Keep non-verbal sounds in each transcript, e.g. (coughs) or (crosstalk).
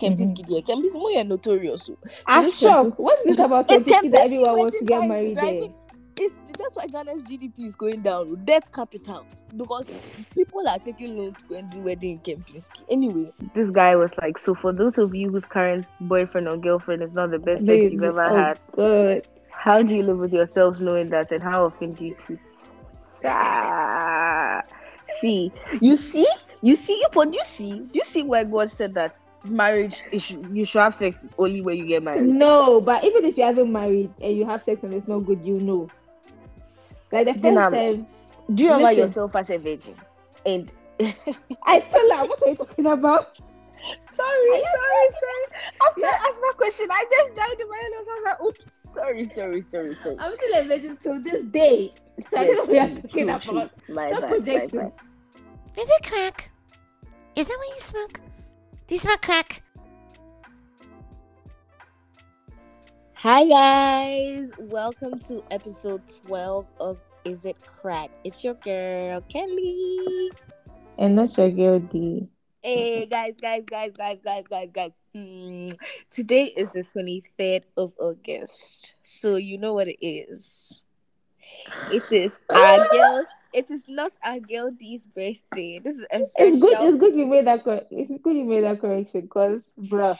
Kempinski there. Kempinski more notorious. So I'm this shocked. What's (laughs) this about It's Kempinski that everyone wants to get guy is married there? driving- It's, that's why Ghana's GDP is going down. Debt capital. Because people are taking loans to go and do wedding in Kempinski. Anyway, This guy was like, so for those of you whose current boyfriend or girlfriend is not the best They- sex you've ever oh, had, God. how do you live with yourselves knowing that, and how often do you cheat? Ah, see, you see, you see, but you see, you see where God said that marriage is you should have sex only when you get married. No, but even if you haven't married and you have sex and it's not good, you know. Like the first Dinah, time, Do you remember Listen. yourself as a virgin? And I still am. What are you talking about? sorry, sorry, sorry. After I asked my question, I just joined in my head. I was like, oops, sorry, sorry, sorry, sorry. I'm still a virgin till this day. So I Yes, don't know what you're true, talking true, about. true. My Stop bad, my bad. Is it crack? Is that what you smoke? Do you smoke crack? Hi guys, welcome to episode 12 of Is It Crack? It's your girl Kelly. And not your girl D. Hey guys, guys, guys, guys, guys, guys, guys. Mm, today is the 23rd of August. So you know what it is. It is our girl. It is not our girl D's birthday. This is a special. It's good. It's good you made that. Cor- it's good you made that correction, cause, bruh.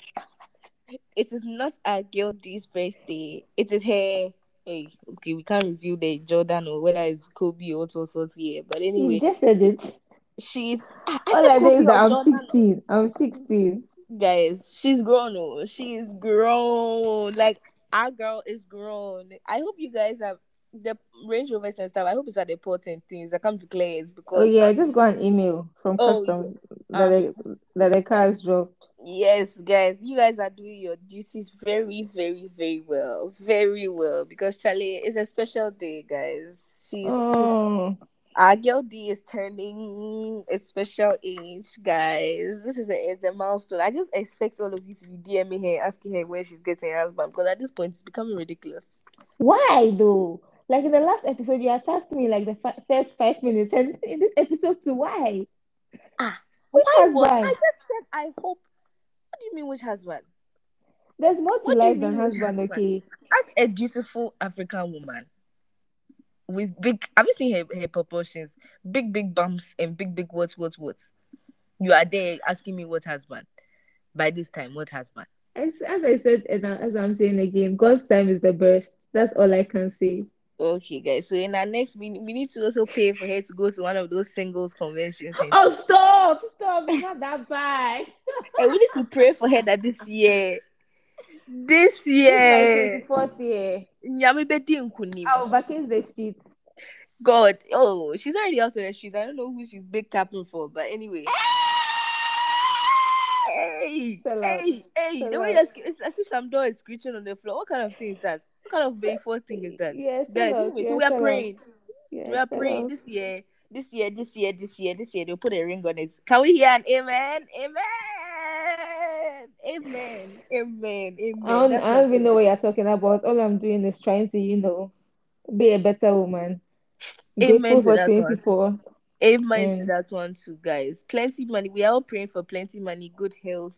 It is not our girl D's birthday. It is her. Hey, okay, we can't review the Jordan or whether it's Kobe or so sorts here. But anyway, You just said it. she's. I, I All I know is that I'm Jordan. 16. I'm 16. guys she's grown oh she's grown like our girl is grown i hope you guys have the range rovers and stuff i hope it's at the important things that come to clear because Oh yeah, just got an email from Oh, customs yeah. that ah. the that the car is dropped. yes guys you guys are doing your duties very very very well very well because charlie is a special day guys she's, she's Oh, our girl D is turning a special age, guys. This is a, it's a milestone. I just expect all of you to be DMing her, asking her where she's getting her husband, because at this point it's becoming ridiculous. why though? Like in the last episode, you attacked me like the fi- first five minutes, and in this episode too, why? Ah, which Why was- I just said I hope. What do you mean, which husband? There's more to What life than husband, husband? okay? As a beautiful African woman with big, have you seen her, her proportions? Big, big bumps and big, big what, what, what? You are there asking me what husband. By this time, what husband? As, as I said, and as I'm saying again, God's time is the best. That's all I can say. Okay, guys. So in our next, we, we need to also pay for her to go to one of those singles conventions. And, Oh, stop! Stop! It's not that bad. and we need to pray for her that this year, this year, 24th year. Nyame bedi nkunim. I'll vacate the streets. God, oh, she's already out on the streets. I don't know who she's big tapping for, but anyway. Hey, hey, hey! The way that's it's as if some door is screeching on the floor. What kind of thing is that? What kind of B4 thing is that? Yeah, Guys, out. anyway, Yeah, so we are praying. Yeah, we are praying out. this year, this year, this year, this year, this year. They'll put a ring on it. Can we hear an amen? Amen. Amen. Amen. Amen. I don't, I don't even know what you're talking about. All I'm doing is trying to, you know, be a better woman. Amen Grateful to for that one. 24. Amen to Mm. that one too, guys. Plenty money. We are all praying for plenty money, good health,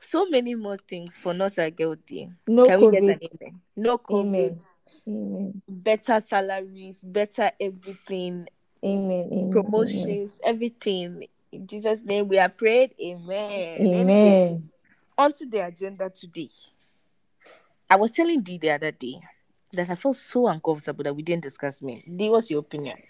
so many more things for not a day. No Can we get an COVID. amen? No COVID. Amen. Amen. Better salaries, better everything, Amen. Amen. promotions, everything. In Jesus' name, we are prayed. Amen. Amen. Amen. on to the agenda today. I was telling Dee the other day that I felt so uncomfortable that we didn't discuss me. Dee, what's your opinion? (laughs)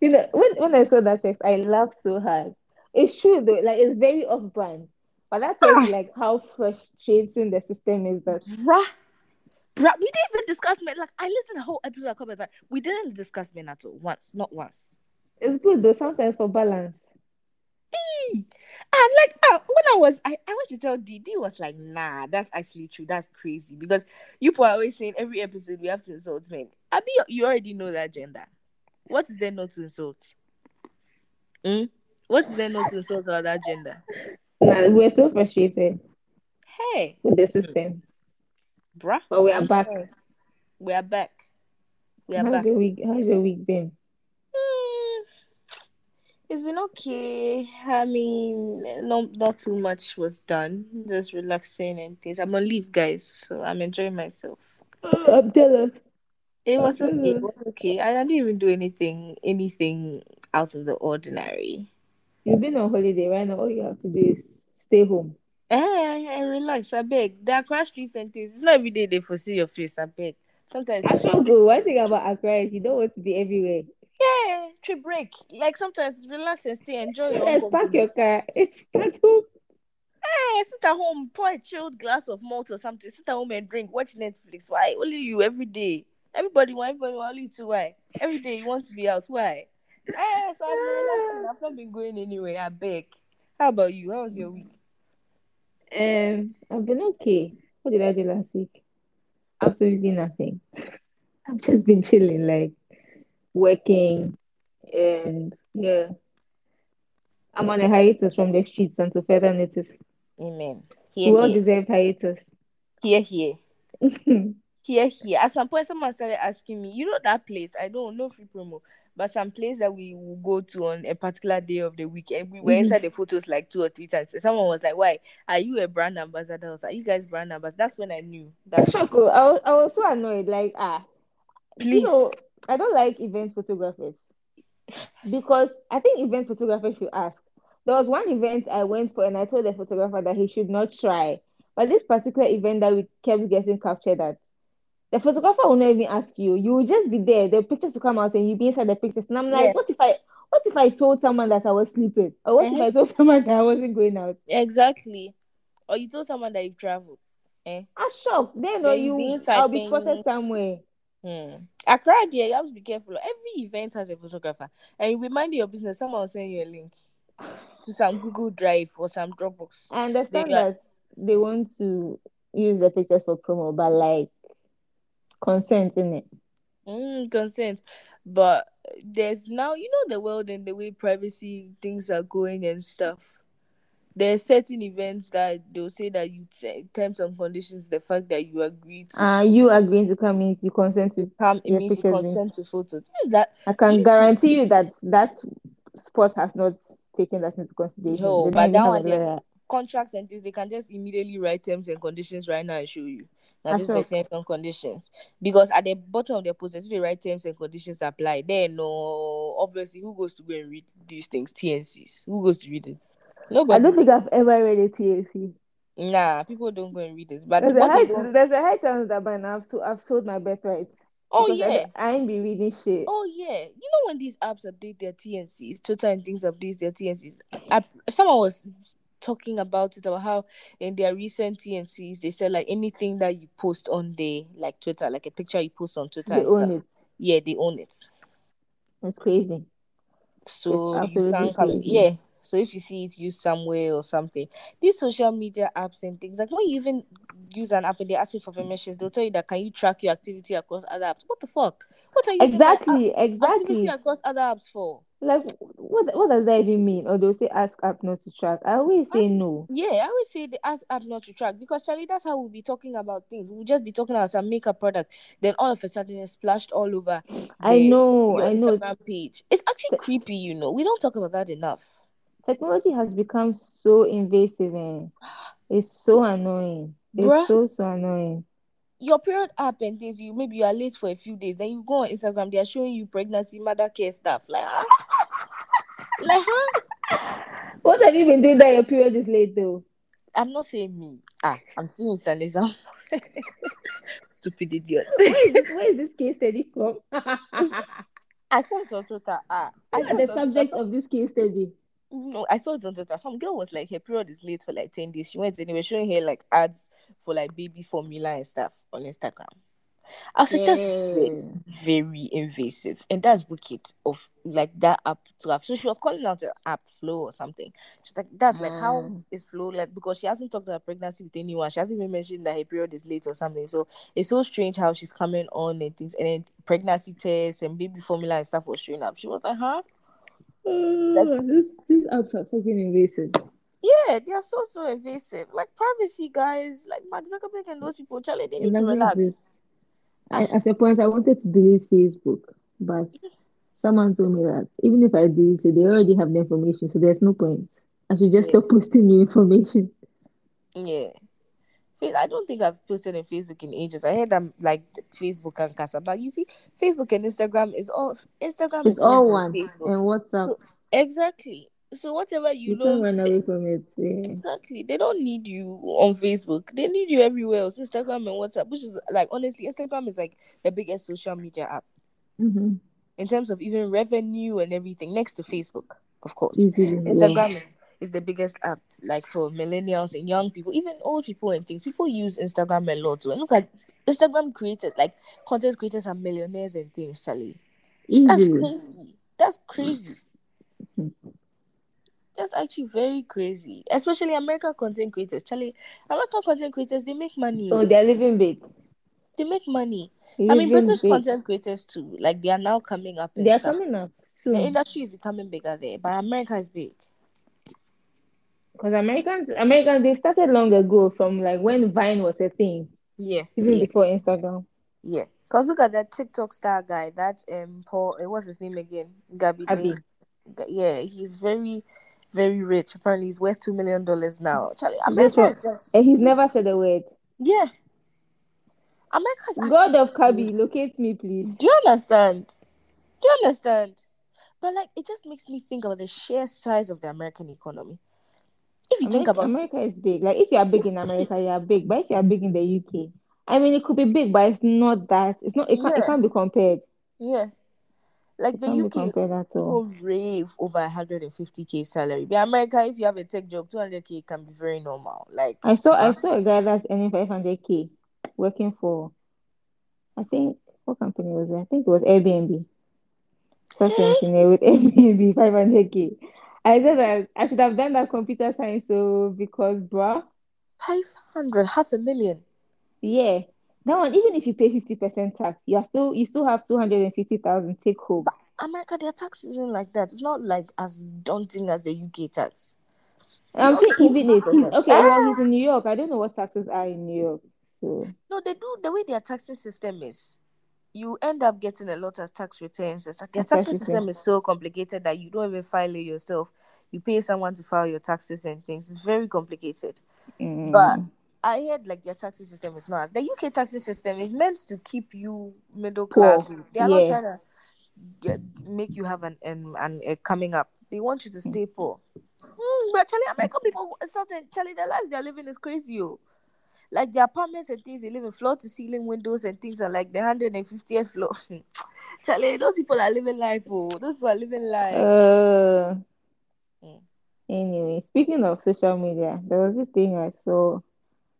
You know, when, when I saw that text, I laughed so hard. It's true though, like it's very off brand. But that tells Ah. you like how frustrating the system is that Bruh. Bruh, we didn't even discuss men. Like, I listened to the whole episode of comments. Like, we didn't discuss men at all. Once. Not once. it's good though, sometimes for balance. And like, uh, when I was, I, I went to tell Dee was like, nah, that's actually true. That's crazy. Because you people are always saying every episode we have to insult men. I mean, you already know that gender. What is there not to insult? Hmm? What is there not to insult about that gender? Nah, we're so frustrated Hey, with the system. bruh. But we are I'm back. sorry. We are back. We are How's back. your week? How's your week been? Mm, It's been okay. I mean, not not too much was done. Just relaxing and things. I'm on leave, guys, so I'm enjoying myself. I'm jealous. It was okay. It was okay. I didn't even do anything anything out of the ordinary. You've been on holiday right now. All you have to do is stay home. Eh, and relax. I beg. The Accra street sentence. It's not every day they foresee your face. I beg. Sometimes Ashogo, one thing about Accra is you don't want to be everywhere. yeah, trip break. Like sometimes relax and stay, enjoy your Yes, park your car. (laughs) It's at home. Eh, sit at home, pour a chilled glass of malt or something. Sit at home and drink. Watch Netflix. Why? Only you every day. Everybody want everybody only you too. Why? Every day you want to be out. Why? So I'm relaxing. I've not been going anywhere. I beg. How about you? How was your week? Um, I've been okay. What did I do last week? Absolutely nothing. (laughs) I've just been chilling, like working, and yeah. I'm on a hiatus from the streets until further notice. Amen. We Here, all here, deserve hiatus. here, here, (laughs) here, here. At some point, someone started asking me, you know that place? I don't know free promo, but some place that we will go to on a particular day of the week, and we were Mhm. inside the photos like two or three times. Someone was like, "Why are you a brand ambassador?" I was like, "You guys brand ambassadors." That's when I knew that. Shoko, I was, I was so annoyed. Like, ah, Please, you know, I don't like event photographers because I think event photographers should ask. There was one event I went for, and I told the photographer that he should not try. But this particular event that we kept getting captured at, the photographer will not even ask you. You will just be there. The pictures will come out, and you'll be inside the pictures. And I'm like, Yeah. what if I, what if I told someone that I was sleeping, or what if Uh-huh. I told (laughs) someone that I wasn't going out? exactly. Or you told someone that you've traveled. Eh? I'm shocked. Then, or Then you be I'll be spotted somewhere. Hmm. Accra, dear, you have to be careful. Every event has a photographer, and you be minding your business. Someone will send you a link to some Google Drive or some Dropbox. I understand that they want to use the pictures for promo, but like consent in it. Mm, consent. But there's now, you know, the world and the way privacy things are going and stuff. There's certain events that they'll say that you t- terms and conditions, the fact that you agree to Uh you agreeing to come means you consent to. come, it means you consent to photos. That I can guarantee you that that spot has not taken that into consideration. No, They but that one contracts and things, they can just immediately write terms and conditions right now and show you. Now this is the terms and conditions. Because at the bottom of the post, if they write terms and conditions apply, then no obviously who goes to go and read these things? TNCs. Who goes to read it? Nobody. I don't think I've ever read a TAC. Nah, people don't go and read it. But There's a, high, don't there's a high chance that by now I've, so, I've sold my birthright. Oh Because I- yeah. I, ain't be reading shit. Oh yeah, you know when these apps update their TNCs, Twitter and things updates their TNCs. I, someone was talking about it about how in their recent TNCs they said like anything that you post on the like Twitter, like a picture you post on Twitter, They own stuff, it. yeah, they own it. It's crazy. So It's you can't come, yeah. So if you see it used somewhere or something, these social media apps and things like when you even use an app and they ask you for permission, they'll tell you that can you track your activity across other apps? What the fuck? What are you app- Exactly, activity exactly. across other apps for? Like, what what does that even mean? Or they'll say ask app not to track. I always say no. Yeah, I always say the ask app not to track because Charlie, that's how we'll be talking about things. We'll just be talking about some makeup product, then all of a sudden it's splashed all over. I know, your I know. Instagram page. It's actually creepy, you know. We don't talk about that enough. Technology has become so invasive and it's so annoying. It's Bruh. so so annoying. Your period app and things, you maybe you are late for a few days, then you go on Instagram, they are showing you pregnancy, mother care stuff. Like, ah. like, huh? What have you been doing that your period is late though? I'm not saying me. Ah, I'm seeing an (laughs) example. Stupid idiot. Where is this, where is this case study from? (laughs) I saw it on Twitter. Ah, I saw are the subject of this case study? No, I saw it on Twitter. Some girl was like, her period is late for like 10 days. She went and they were showing her like ads for like baby formula and stuff on Instagram. I was like, that's very, Mm. very invasive. And that's wicked of like that app to have. So she was calling out the app Flow or something. She's like, that's like, how Mm. is Flow like? Because she hasn't talked about pregnancy with anyone. She hasn't even mentioned that her period is late or something. So it's so strange how she's coming on and things. And then pregnancy tests and baby formula and stuff was showing up. She was like, huh? These (laughs) these apps are fucking invasive. Yeah, they are so so invasive. Like privacy, guys. Like Mark Zuckerberg and those people, Charlie, they need to relax. I, at a point, I wanted to delete Facebook, but Someone told me that even if I delete it, they already have the information, so there's no point. I should just Yeah. stop (laughs) posting new information. Yeah. I don't think I've posted on Facebook in ages. I heard I'm like Facebook and Casa, but you see, Facebook and Instagram is all Instagram It's is all one. Facebook. And WhatsApp, So- Exactly. So whatever you, you know, run away from it. Yeah. exactly. They don't need you on Facebook. They need you everywhere else. Instagram and WhatsApp, which is like honestly, Instagram is like the biggest social media app Mm-hmm. in terms of even revenue and everything, next to Facebook, of course. Easily. Yeah. Instagram is, is the biggest app, like for millennials and young people, even old people and things. People use Instagram a lot too. And look at Instagram creators, like content creators are millionaires and things, Charlie. That's crazy. That's crazy. That's actually very crazy. Especially American content creators. Charlie, American content creators, they make money. Oh, they're living big. They make money. I mean, British big. content creators too. Like they are now coming up. They're stuff. coming up soon. The industry is becoming bigger there, but America is big. Because Americans, Americans, they started long ago from like when Vine was a thing, Yeah. even yeah. before Instagram. Yeah, cause look at that TikTok star guy. That um Paul. uh, What's his name again? Gabby. Abby. Yeah, he's very, very rich. Apparently, he's worth two million dollars now. Charlie, America what- is just And he's never said a word. yeah. America's God actually of Khaby, locate me, please. Do you understand? Do you understand? But like, it just makes me think about the sheer size of the American economy. If you think America, about America is big. Like if you are big in America, you are big. But if you are big in the UK, I mean, it could be big, but it's not that. It's not. It can't. It can't be compared. yeah, like It the UK, all. rave over 150k salary. But America, if you have a tech job, 200k can be very normal. Like I saw. I uh, saw a guy that's earning 500k, working for. I think what company was it? I think it was Airbnb. Software engineer with (laughs) Airbnb, 500k. I said that I should have done that computer science, so because, bruh, 500, half a million. yeah, that one. Even if you pay 50% tax, you are still you still have 250,000 take home. America, their tax isn't like that. It's not like as daunting as the UK tax. I'm saying even if he's 50%. okay, well, he's ah! in New York. I don't know what taxes are in New York. So No, they do the way their taxing system is. You end up getting a lot of tax returns. The Tax return. system is so complicated that you don't even file it yourself. You pay someone to file your taxes and things. It's very complicated. mm, But I heard like their taxing system is not. The UK taxing system is meant to keep you middle class. They are not trying to get, make you have an an, an a coming up. They want you to stay poor. Mm, but Charlie, American people, something Charlie, the lives they're living is crazy. Oh. Like the apartments and things, they live in floor to ceiling windows and things are like the 150th floor. (laughs) Charlie, those people are living life. Oh, those people are living life. uh, Mm. anyway, speaking of social media, there was this thing I saw.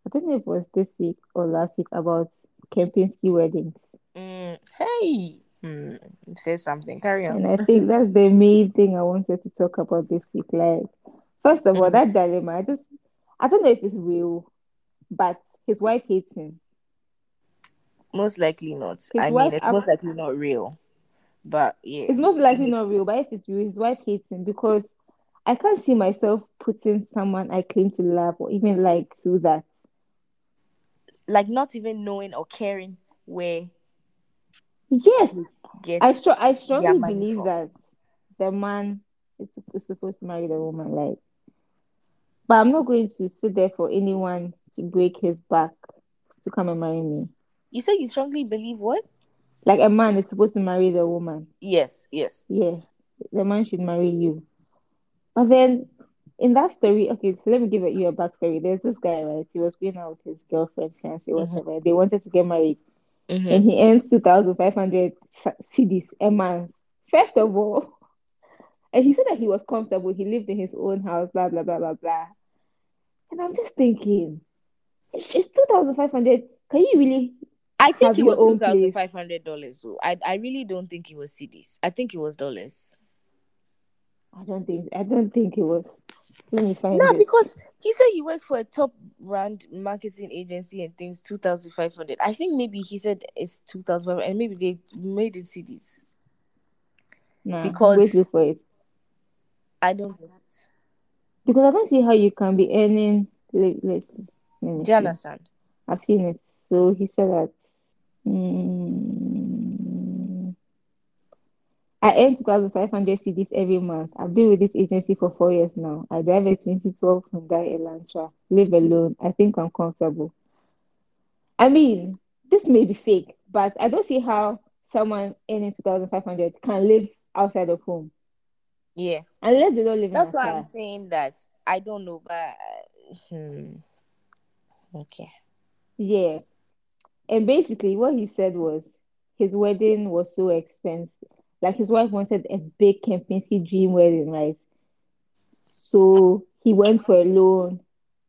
I don't know if it was this week or last week about Kempinski weddings, Mm, hey, mm, say something. Carry on. and I think that's the main thing I wanted to talk about this week. Like, first of all, Mhm. that dilemma. I just, I don't know if it's real, but his wife hates him. Most likely not. His I mean, it's most likely not real. But yeah, It's most likely not real, but if it's real, his wife hates him because I can't see myself putting someone I claim to love or even like through that. like not even knowing or caring where Yes. I str- I strongly believe from. that the man is, is supposed to marry the woman, like. But I'm not going to sit there for anyone to break his back to come and marry me. You say you strongly believe what? Like a man is supposed to marry the woman. Yes, yes. Yeah, the man should marry you. But then in that story, okay, so let me give you a backstory. There's this guy, right? He was going out with his girlfriend, fiance, Mhm. whatever. They wanted to get married, Mhm. and he earns 2,500 cedis a month. First of all, (laughs) and he said that he was comfortable. He lived in his own house, blah, blah, blah, blah, blah. And I'm just thinking, it's, it's 2,500. Can you really? I think it was two thousand five hundred dollars. So I, I really don't think it was cedis. I think it was dollars. I don't think, I don't think it was. Let me find No, it. because he said he worked for a top brand marketing agency and things two thousand five hundred. I think maybe he said it's two thousand five hundred, and maybe they made it cedis. Nah, because- wait, look for it. I don't get it. Because I don't see how you can be earning. Let. Let me Do you understand? I've seen it. So he said that. mm, I earn 2,500 cedis every month. I've been with this agency for four years now. I drive a 2012 Hyundai Elantra. Live alone. I think I'm comfortable. I mean, this may be fake, but I don't see how someone earning 2,500 can live outside of home Yeah. unless they don't live That's why I'm saying that I don't know, but hmm. okay. Yeah. And basically, what he said was his wedding was so expensive. Like his wife wanted a big Kempinski dream wedding, right? So he went for a loan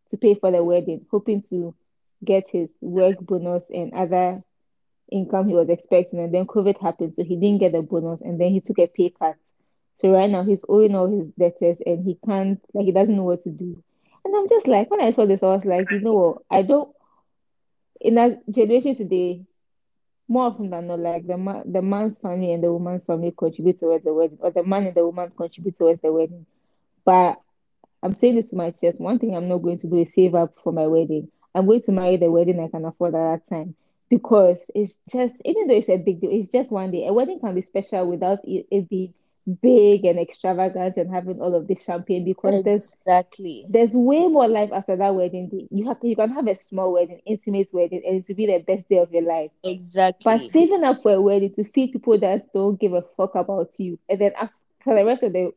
to pay for the wedding, hoping to get his work bonus and other income he was expecting. And then COVID happened, so he didn't get the bonus. And then he took a pay cut. So right now he's owing all his debtors and he can't, like, he doesn't know what to do. And I'm just like, when I saw this, I was like, you know what? I don't, in that generation today, more often than not, like the man, the man's family and the woman's family contribute towards the wedding, or the man and the woman contribute towards the wedding. But I'm saying this to my chest. One thing I'm not going to do is save up for my wedding. I'm going to marry the wedding I can afford at that time because it's just, even though it's a big deal, it's just one day. A wedding can be special without it, it being big and extravagant and having all of this champagne because there's Exactly. there's way more life after that wedding day. You have you can have a small wedding, intimate wedding, and it will be the best day of your life. Exactly. But saving up for a wedding to feed people that don't give a fuck about you, and then ask for the rest of the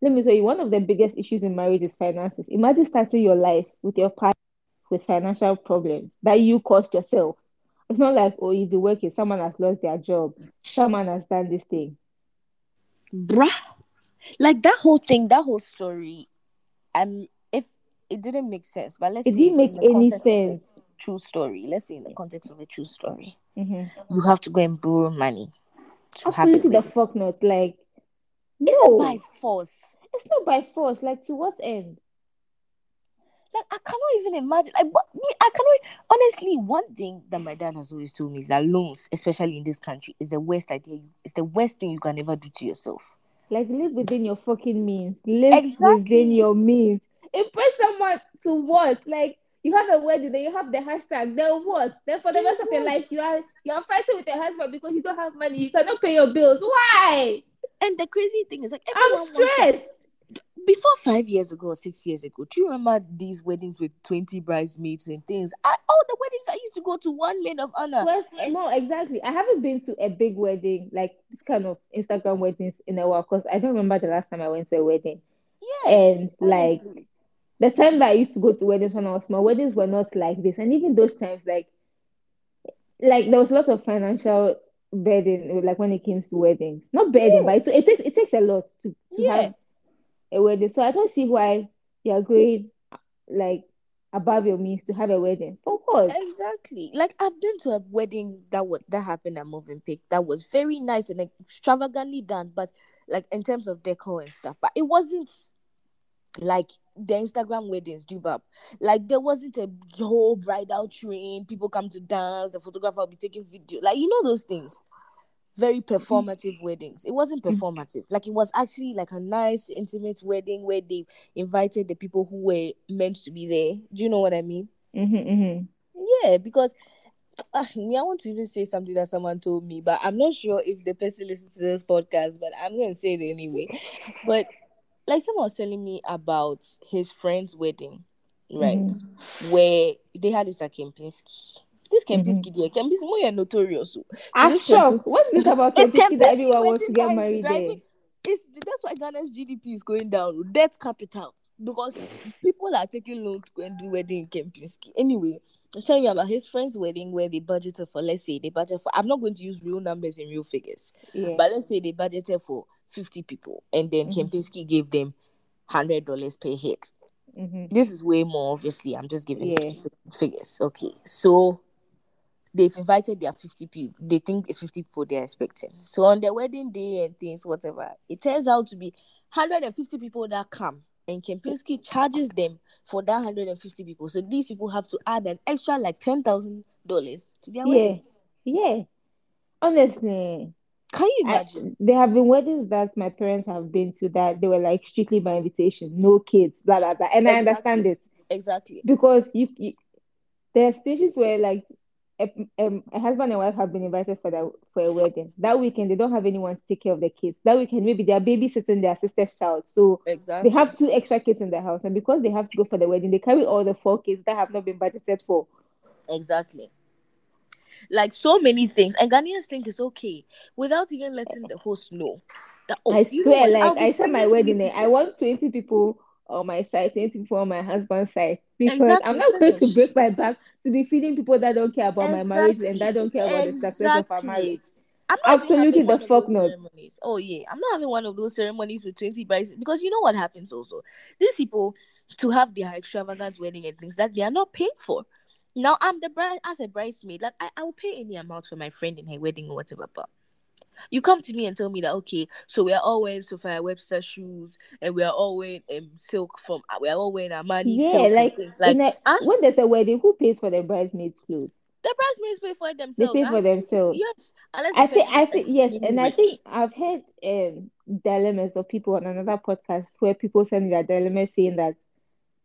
let me tell you, one of the biggest issues in marriage is finances. Imagine starting your life with your partner with financial problems that you caused yourself. It's not like, oh, you've been working, someone has lost their job, someone has done this thing. Bruh. Like that whole thing, that whole story, um, if it didn't make sense, but let's It didn't make any context of a sense. true story. Let's say in the context of a true story, Mhm. you have to go and borrow money Absolutely the fuck not. Like, no, it by force? it's not by force. Like, to what end? Like I cannot even imagine. Like what me, I cannot honestly. One thing that my dad has always told me is that loans, especially in this country, is the worst idea. It's the worst thing you can ever do to yourself. Like, live within your fucking means. Live Exactly. within your means. Impress someone to what? Like, you have a wedding, then you have the hashtag. Then what? Then for the rest of your life, you are you are fighting with your husband because you don't have money. You cannot pay your bills. Why? And the crazy thing is, like I'm everyone wants to- stressed. Before five years ago or six years ago, do you remember these weddings with 20 bridesmaids and things? I, all the weddings I used to go to one maid of honor. Well, no, exactly. I haven't been to a big wedding like this kind of Instagram weddings in a while because I don't remember the last time I went to a wedding. Yeah. And like the time that I used to go to weddings when I was small, weddings were not like this. And even those times, like, like there was lots of financial burden, like when it came to weddings. Not burden, but it, it takes it takes a lot to, to Yeah. have a wedding. So I don't see why you're going like above your means to have a wedding. For what? Exactly. Like I've been to a wedding that was that happened at Movenpick. that was very nice and extravagantly done, but like in terms of decor and stuff. But it wasn't like the Instagram weddings do bab. Like there wasn't a whole bridal train, people come to dance, the photographer will be taking video. Like you know those things. Very performative weddings. It wasn't Mhm. performative. Like it was actually like a nice intimate wedding where they invited the people who were meant to be there. Do you know what I mean? hmm hmm Yeah, because me, I want to even say something that someone told me, but I'm not sure if the person listens to this podcast, but I'm going to say it anyway. But like someone was telling me about his friend's wedding, right? Where they had this at Kempinski. This Kempinski there, Kempinski, more you're notorious. so. I'm this shocked. What's this about (laughs) Kempinski that everyone wants to get married there? It's that's why Ghana's GDP is going down. Debt capital because people are taking loans to go and do wedding in Kempinski. Anyway, I'm telling you about his friend's wedding where they budgeted for. Let's say they budget for. I'm not going to use real numbers and real figures, Yeah. but let's say they budgeted for 50 people, and then Mhm. Kempinski gave them hundred dollars per head. hmm This is way more. Obviously, I'm just giving Yeah. figures. Okay, so they've invited their 50 people. They think it's 50 people they're expecting. So on their wedding day and things, whatever, it turns out to be 150 people that come. And Kempinski charges them for that 150 people. So these people have to add an extra like $10,000 to their Yeah. wedding. Yeah. Honestly, Can you I, imagine? there have been weddings that my parents have been to that they were like strictly by invitation, no kids, blah blah blah. And I understand it exactly. because you, you there are situations where like a, a husband and wife have been invited for the for a wedding. That weekend they don't have anyone to take care of the kids. That weekend maybe they are babysitting their sister's child, so Exactly. they have two extra kids in the house, and because they have to go for the wedding, they carry all the four kids that have not been budgeted for. Exactly. Like so many things, and Ghanaians think it's okay without even letting the host know. That, oh, I know swear, like I said, my wedding, eh, I want twenty people on my side, twenty people on my husband's side, because I'm not going to break my back to be feeding people that don't care about my marriage and that don't care about the success of our marriage. I'm not Absolutely the fuck not. ceremonies. Oh yeah, I'm not having one of those ceremonies with 20 brides because you know what happens also. These people to have their extravagant wedding and things that they are not paying for. Now I'm the bride as a bridesmaid, like I, I will pay any amount for my friend in her wedding or whatever, but you come to me and tell me that okay, so we are all wearing Sophia Webster shoes and we are all wearing um silk from we are all wearing Armani Yeah, like, like a, ah, when there's a wedding, who pays for the bridesmaids' clothes? the bridesmaids pay for it They pay for think- themselves. Yes, unless I think, I think yes, and I think I've heard um dilemmas of people on another podcast where people send their dilemmas saying that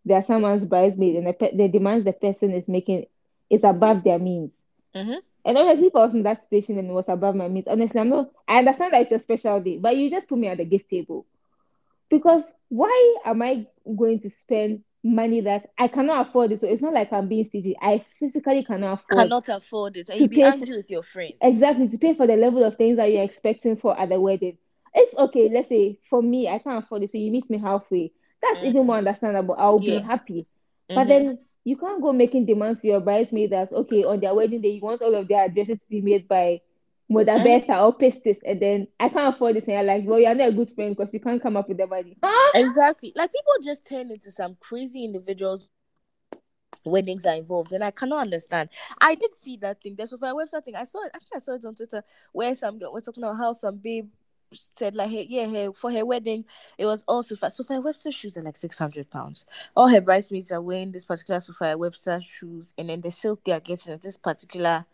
they are someone's bridesmaid and the, pe- the demands the person is making is above their means. Mhm. And honestly, if I was in that situation and it was above my means, honestly, I'm not. I understand that it's a special day, but you just put me at the gift table because why am I going to spend money that I cannot afford it? So it's not like I'm being stingy. I physically cannot afford cannot afford it, and you be angry for- with your friend. exactly to pay for the level of things that you're expecting for at the wedding. If okay, let's say for me, I can't afford it, so you meet me halfway. That's even Mhm. more understandable. I'll be happy. But Mhm. then you can't go making demands to your bridesmaid that okay on their wedding day you want all of their addresses to be made by Mother. Bertha or Pistis, and then I can't afford this, and you're like, well, you're not a good friend because you can't come up with the money. Exactly. Like people just turn into some crazy individuals. Weddings are involved, and I cannot understand. I did see that thing. There's a website thing. I saw it. I think I saw it on Twitter where some girl was talking about how some babe said like, hey, yeah, her for her wedding, it was all Sophia. Sophia Webster shoes are like six hundred pounds. All her bridesmaids are wearing this particular Sophia Webster shoes, and then the silk they are getting this particular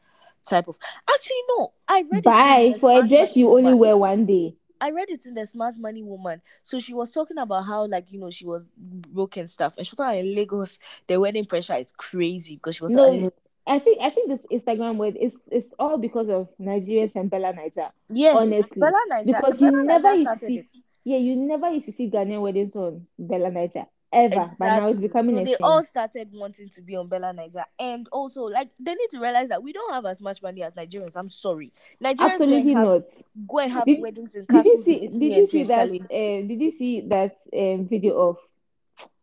type of. Actually, no, I read it. Buy for a dress you only wear one day. I read it in the Smart Money Woman. So she was talking about how, like, you know, she was broken stuff. And she was talking in Lagos, the wedding pressure is crazy because she was No, like, I think I think this Instagram word is it's all because of Nigerians and Bella Naija. yeah, honestly, Bella Naija, because Bella you never used to see it. yeah, you never used to see Ghanaian weddings on Bella Naija ever. But now it's becoming so they thing. all started wanting to be on Bella Naija, and also like they need to realize that we don't have as much money as Nigerians. I'm sorry, Nigerians Absolutely have, not. go and have Did- weddings in Did you castles see? in Did you see that? Charlie. Um, did you see that um video of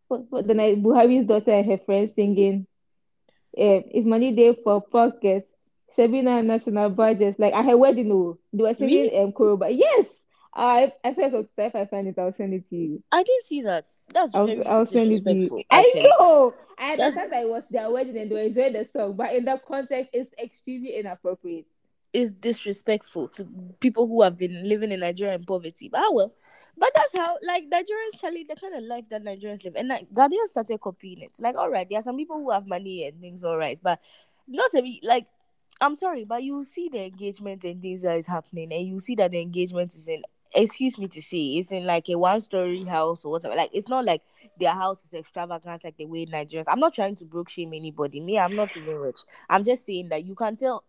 what, what the night Buhari's daughter and her friends singing? Um, if money there for pockets, Shabina national budgets. Like at her wedding, oh, they were singing um Koroba. Yes, I I said so. If I find it, I'll send it to you. I didn't see that. That's I'll very I'll send it to you. I know. I understand that it was their wedding and they were enjoying the song, but in that context, it's extremely inappropriate. Is disrespectful to people who have been living in Nigeria in poverty. But ah, well, but that's how like Nigerians, Charlie, the kind of life that Nigerians live, and like started copying it. Like, all right, there are some people who have money and things, all right, but not every like. I'm sorry, but you see the engagement and things that is happening, and you see that the engagement is in. Excuse me to say, it's in like a one-story house or whatever. Like, it's not like their house is extravagant like the way Nigerians. I'm not trying to broke shame anybody. Me, I'm not even rich. I'm just saying that you can tell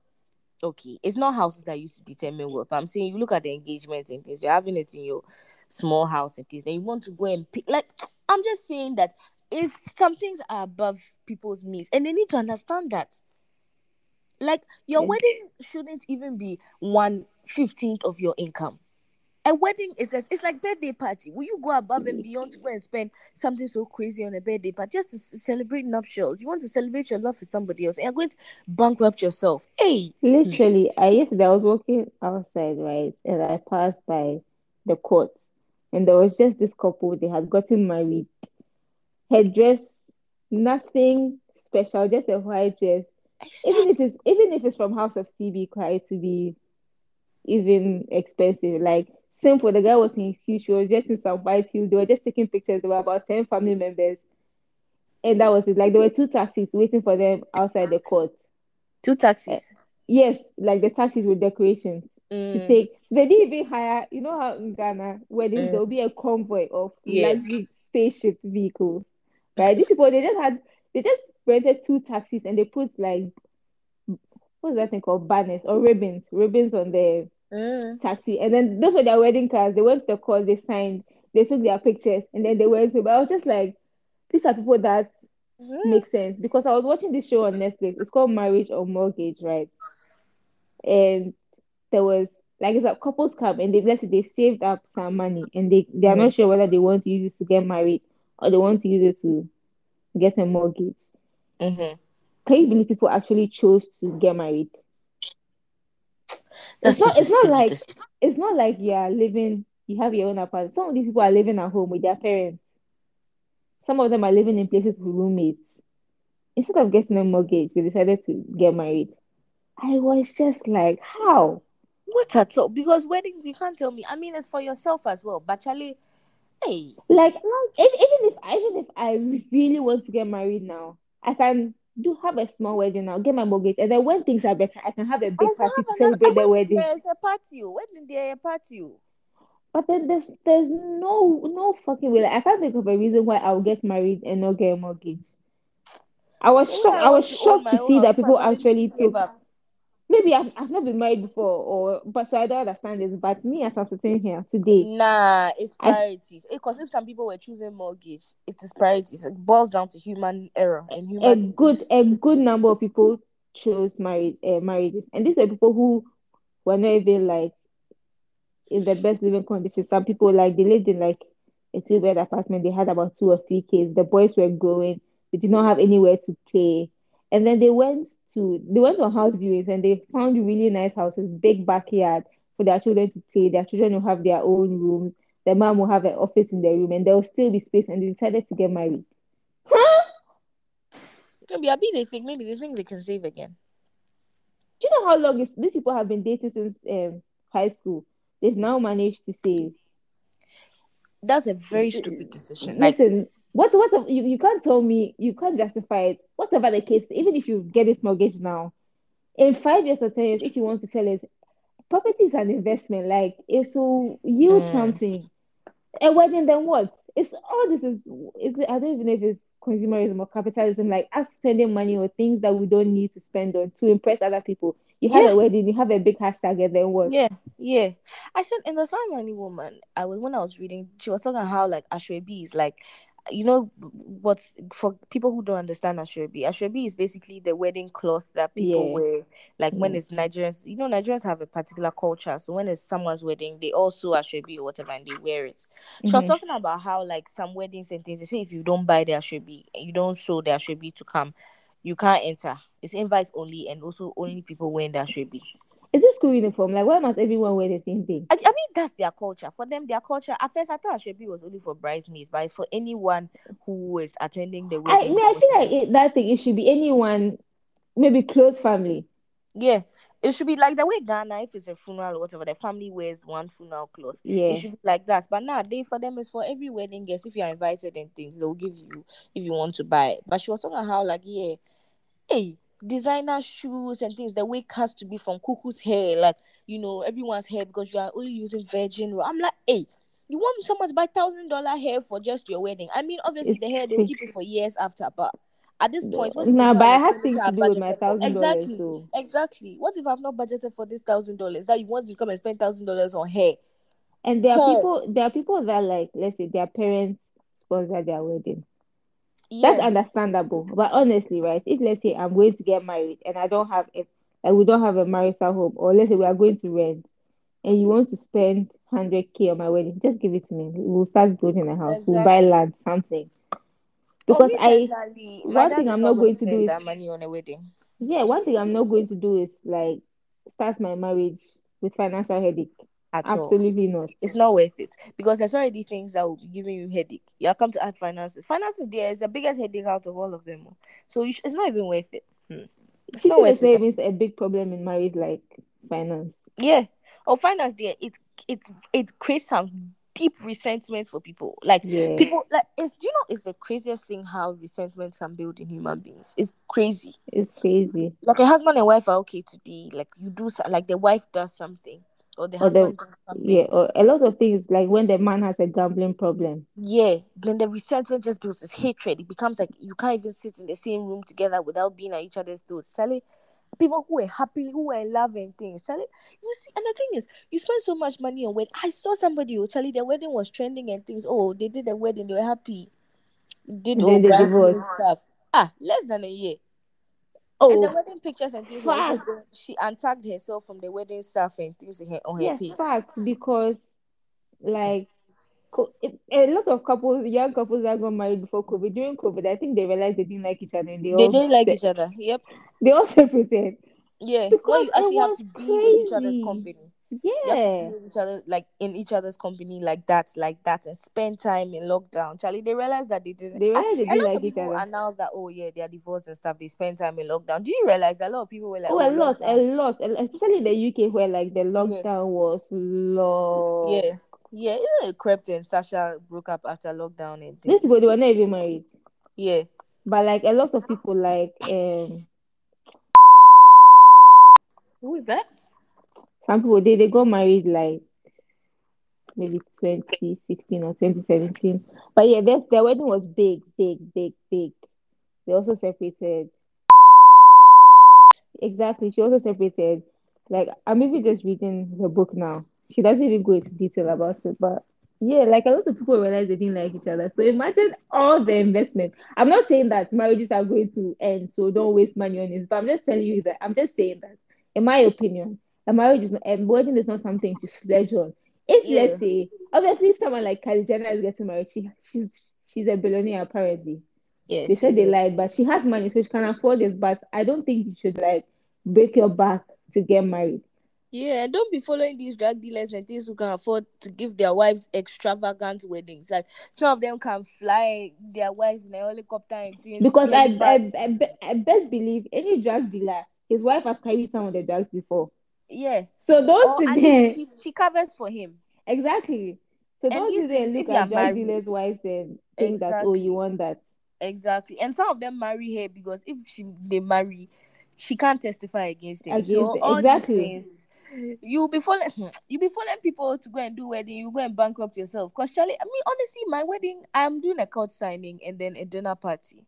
okay, it's not houses that used to determine wealth. I'm saying you look at the engagement and things, you're having it in your small house and things, then you want to go and pick. Like, I'm just saying that it's some things are above people's means, and they need to understand that. Like, your Yeah. wedding shouldn't even be one fifteenth of your income. A wedding is a, it's like birthday party. Will you go above and beyond to go and spend something so crazy on a birthday party just to celebrate nuptials? You want to celebrate your love for somebody else, and you're going to bankrupt yourself. Hey, Literally, I yesterday I was walking outside, right, and I passed by the court, and there was just this couple. They had gotten married. Her dress, nothing special, just a white dress. Even if it's even if it's from House of CB, quite to be even expensive. Like simple. The guy was in suit. She was just in some white heels. They were just taking pictures. There were about ten family members, and that was it. Like there were two taxis waiting for them outside the court. Two taxis. Yes, like the taxis with decorations to Mm, take. So they didn't even hire. You know how in Ghana, where Mm. there will be a convoy of Yeah. luxury spaceship vehicles, right? These people they just had they just rented two taxis and they put like what's that thing called banners or ribbons, ribbons on the Mm. taxi, and then those were their wedding cards. They went to the court, they signed, they took their pictures, and then they went to. But I was just like, these are people that Mm. make sense because I was watching this show on Netflix. It's called Marriage or Mortgage, right? And there was like it's like couples come and they let's say they've saved up some money and they they are not sure whether they want to use it to get married or they want to use it to get a mortgage. Mm-hmm. Can you believe people actually chose to get married? That's it's not. It's not like it's not like you are living. You have your own apartment. Some of these people are living at home with their parents. Some of them are living in places with roommates. Instead of getting a mortgage, they decided to get married. I was just like, how? what at all? Because weddings, you can't tell me. I mean, it's for yourself as well. But Charlie, hey, Like, even if even if I really want to get married now, I can do have a small wedding now, get my mortgage, and then when things are better, I can have a big party to celebrate the wedding. There's a party. oh. When there a party. oh. But then there's there's no no fucking way. Like, I can't think of a reason why I'll get married and not get a mortgage. I was shocked. I was shocked to see that people I managed to actually took. up. Maybe I've, I've not been married before, or but so I don't understand this. But me, as I'm sitting here today, Nah, it's priorities. Because if some people were choosing mortgage, it is priorities. It boils down to human error and human. a good a good number of people chose married uh, marriages, and these are people who were not even like in the best living conditions. Some people like they lived in like a two bed apartment. They had about two or three kids. The boys were growing. They did not have anywhere to play. And then they went to they went on house viewings and they found really nice houses, big backyard for their children to play. Their children will have their own rooms. The mom will have an office in their room, and there will still be space. And they decided to get married. Maybe I be they think maybe they think they can save again. Do you know how long is, these people have been dating since um, high school? They've now managed to save. That's a very stupid decision. Like Listen, what what you, you can't tell me you can't justify it. Whatever the case, even if you get this mortgage now, in five years or ten years, if you want to sell it, property is an investment. Like it will yield Mm. something. A wedding, then what? It's all this is. Is I don't even know if it's consumerism or capitalism. Like us spending money on things that we don't need to spend on to impress other people. You have Yeah. a wedding, you have a big hashtag, and then what? Yeah, yeah. I said in the Smart Money Woman, I was when I was reading, she was talking how like Asoebi is like, you know, what's for people who don't understand Asoebi. Asoebi is basically the wedding cloth that people Yeah. wear. Like when it's Nigerians, you know, Nigerians have a particular culture. So when it's someone's wedding, they also Asoebi or whatever and they wear it. She was Mhm. talking about how like some weddings and things, they say if you don't buy the Asoebi and you don't show the Asoebi to come, you can't enter. It's invites only and also only people wearing the Asoebi. Is it school uniform? Like, why must everyone wear the same thing? I, I mean, that's their culture. For them, their culture. At first, I thought Asoebi was only for bridesmaids, but it's for anyone who is attending the wedding. I mean, I feel like it, that thing. It should be anyone, maybe close family. yeah, it should be like the way Ghana, if it's a funeral or whatever, the family wears one funeral cloth. Yeah. It should be like that. But now, they for them is for every wedding guest. If you're invited and things, they'll give you if you want to buy. it. But she was talking how like yeah, hey, designer shoes and things. The wig has to be from Cuckoo's hair, like you know everyone's hair because you are only using virgin. I'm like, hey, you want someone to buy thousand dollar hair for just your wedding? I mean, obviously It's the hair they'll keep it for years after, but at this point, if Nah, but I have things to do with my thousand dollars. Exactly, So exactly. What if I've not budgeted for this thousand dollars? That you want to come and spend thousand dollars on hair? and there are people. There are people that like, let's say, their parents sponsor their wedding. That's understandable. But honestly, right? If let's say I'm going to get married and I don't have a like we don't have a marital home, or let's say we are going to rent, and you want to spend hundred k on my wedding, just give it to me. We'll start building a house. We'll buy land, something. Oh, Because me I, one thing I'm not going to do is that money on a wedding. yeah, one thing I'm not going to do is like start my marriage with financial headache. At all. Absolutely not. It's not worth it because there's already things that will be giving you headache. You come to add finances. Finances there is the biggest headache out of all of them. oh. So you sh- it's not even worth it. Hmm. It's not worth it. a big problem in marriage, like finance. Yeah. Oh, finance there. It it it creates some deep resentment for people. Like Yeah. people like it's you know it's the craziest thing how resentment can build in human beings. It's crazy. It's crazy. Like a husband and wife are okay today. Like you do like the wife does something or the Or the- husband does something. Yeah, or a lot of things like when the man has a gambling problem. Yeah, then the resentment just builds this hatred. It becomes like you can't even sit in the same room together without being at each other's throats. Charlie, people who were happy, who were loving things. Charlie, you see, and the thing is, you spend so much money on wedding. I saw somebody who Charlie, their wedding was trending and things. Oh, they did a wedding, they were happy. Did all they bridesmaid stuff. Ah, less than a year. And oh. the Oh, wedding pictures and things fact. she untagged herself from the wedding stuff and things on her, on her yes, page. facts. Because like a lot of couples, young couples that got married before COVID, during COVID, I think they realized they didn't like each other and they, They didn't like each other. Yep. they all separated. Yeah. Because you actually have to be with each other's company. You have to Yeah. each other like in each other's company like that, like that, and spend time in lockdown. Charlie, they realized that they didn't. They and realized they a didn't lot like of each people other. announced that oh yeah, they are divorced and stuff. They spend time in lockdown. Do you realize that a lot of people were like, Oh, a lot, a lot, especially in the UK where like the lockdown was long. Yeah, yeah. Isn't it crept and Sasha broke up after lockdown and These things? people they were not even married, Yeah, but like a lot of people like um who is that? Some people they, they got married like maybe 2016 or 2017. But yeah, their, their wedding was big, big, big, big. They also separated. Exactly, she also separated. Like I'm even just reading the book now. She doesn't even go into detail about it, but yeah, like a lot of people realize they didn't like each other. So imagine all the investment. I'm not saying that marriages are going to end, so don't waste money on this. But I'm just telling you that I'm just saying that, in my opinion, a marriage is not, a wedding is not something to splurge on. If Yeah. let's say, obviously, if someone like Kylie Jenner is getting married, she she's she's a billionaire apparently. Yeah, They said they lied, but she has money, so she can afford this. But I don't think you should like break your back to get married. Yeah, don't be following these drug dealers and things who can afford to give their wives extravagant weddings. Like some of them can fly their wives in a helicopter and things. Because I, I. I, I best believe any drug dealer, his wife has carried some of the drugs before. Yeah, So don't or sit there. she, she covers for him. Exactly. So don't these sit there and look at drug dealers' wives and think that oh you want that. Exactly, and some of them marry her because if she they marry, she can't testify against him. Against so all exactly. these things, you be following, hmm, you be following people to go and do wedding. You go and bankrupt yourself. Cause Charlie, I mean, honestly, my wedding, I'm doing a court signing and then a dinner party.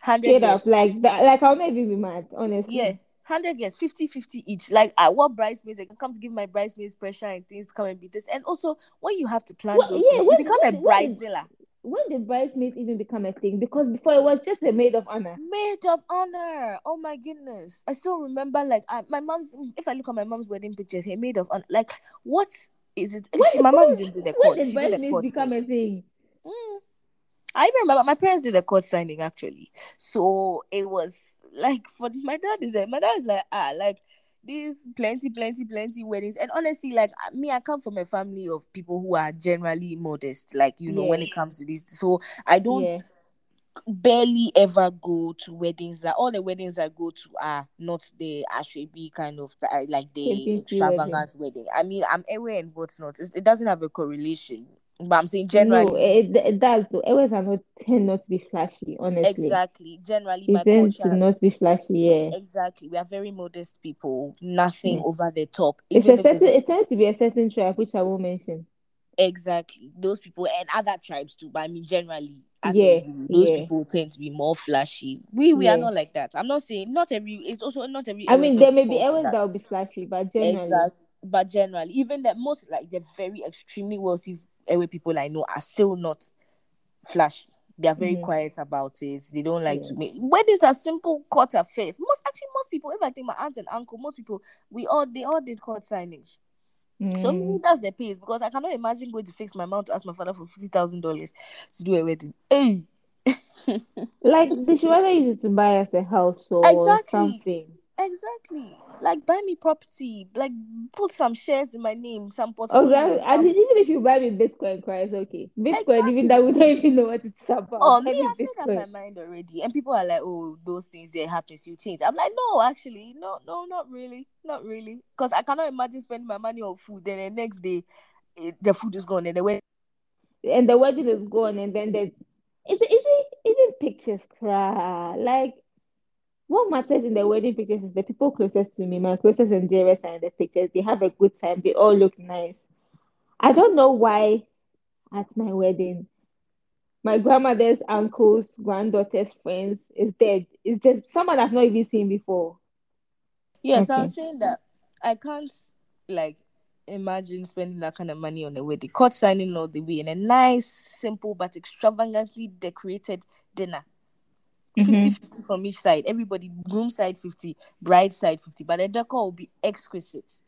Hundred Straight up, like that. Like I'll even be mad, honestly. Yeah. 100 guests, 50 50 each. Like, I what bridesmaids? I can come to give my bridesmaids pressure and things, come and be this. And also, when you have to plan Well, those yeah, things, when- you become when- a when- bridezilla. When did bridesmaids even become a thing? Because before it was just a maid of honor. Maid of honor. Oh my goodness. I still remember, like, I, my mom's, if I look at my mom's wedding pictures, her maid of honor, like, what is it? When- She- my mom when- did the When court. did She did the bridesmaids become thing. a thing? Mm. I even remember my parents did a court signing actually. So it was like for my dad is like my dad is like ah like these plenty plenty plenty weddings and honestly like me I come from a family of people who are generally modest like you know when it comes to this so I don't Yeah. barely ever go to weddings that all the weddings I go to are not the be kind of like the Fancy extravagance wedding. I mean I'm aware and what's not it doesn't have a correlation but I'm saying generally. No, it, it does though. Ewes are not tend not to be flashy, honestly. Exactly. Generally, my It tends to not be flashy, yeah. Exactly. We are very modest people. Nothing Yeah. over the top. It's a certain it's it tends to be a certain tribe which I won't mention. exactly those people and other tribes too. But I mean, generally, as Yeah, rule, those yeah. people tend to be more flashy. We we Yeah. are not like that. I'm not saying not every. It's also not every. I mean there may be Ewes that. that will be flashy, but generally Exactly. But generally, even the most like the very extremely wealthy Ewe people I know are still not flashy. They are very Mhm. quiet about it. They don't like Yeah. to make weddings are simple court affairs. Most actually most people, if I think my aunt and uncle, most people we all they all did court signings. So me Mm. that's the pace because I cannot imagine going to fix my mouth to ask my father for fifty thousand dollars to do a wedding. Hey, (laughs) like they should rather use it to buy us a house or Exactly. something. Exactly. Like buy me property, like put some shares in my name, some Oh, portfolio. that, and even if you buy me Bitcoin, cry, it's okay. Bitcoin, Exactly. even that we don't even know what it's about. Oh, buy me, I've made up my mind already. And people are like, oh, those things, they happens, you change. I'm like, no, actually, no, no, not really. Not really. Because I cannot imagine spending my money on food. Then the next day, it, the food is gone. And the way, and the wedding is gone, and then there's is it is it even pictures cry like what matters in the wedding pictures is the people closest to me, my closest and dearest are in the pictures. They have a good time. They all look nice. I don't know why at my wedding, my grandmother's uncle's granddaughter's friends is dead. It's just someone I've not even seen before. Yeah, so I was saying that I can't like imagine spending that kind of money on a wedding, court signing all the way, and a nice, simple but extravagantly decorated dinner. 50 Mhm. 50 from each side. Everybody, groom side 50, bride side 50. But the decor will be exquisite.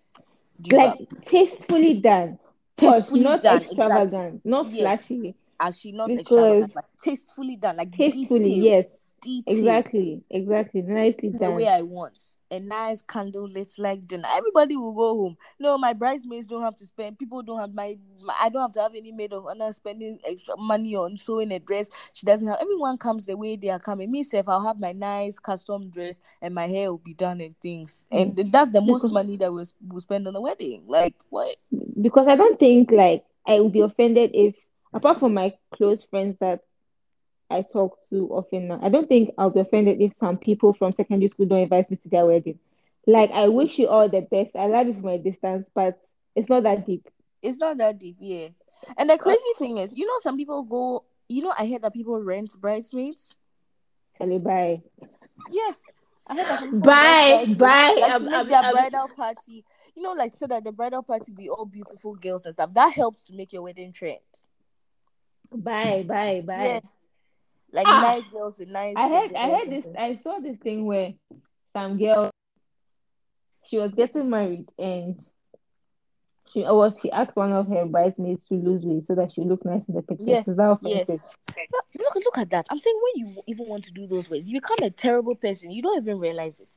Like tastefully done. Tastefully not done. extravagant, not Yes. flashy. Actually, not because- extravagant, but tastefully done. Like Tastefully, detailed, yes. Detailed. Exactly. Exactly. Nicely the done. way I want. A nice candle lit like dinner. Everybody will go home. No, my bridesmaids don't have to spend. People don't have my. my I don't have to have any maid of honor spending extra money on sewing a dress. She doesn't have. Everyone comes the way they are coming. Me, self, I'll have my nice custom dress and my hair will be done and things. And mm. that's the most Because- money that we'll, we'll spend on the wedding. Like what? because I don't think like I would be offended if, apart from my close friends that I talk to often now, I don't think I'll be offended if some people from secondary school don't invite me to their wedding. Like I wish you all the best. I love you from a distance, but it's not that deep. It's not that deep, yeah. And the crazy thing is, you know, some people go. You know, I heard that people rent bridesmaids. Charlie, bye. Yeah. I heard that some people Bye, bye. Like I'm- to make I'm- their I'm- bridal party, you know, like so that the bridal party be all beautiful girls and stuff. That helps to make your wedding trend. Bye, bye, bye. Yeah. Like Ah. nice girls with nice. I heard I heard this things. I saw this thing where some girl she was getting married and she or was she asked one of her bridesmaids to lose weight so that she look nice in the pictures. Yeah, yeah. Look, look at that. I'm saying when you even want to do those ways, you become a terrible person. You don't even realize it.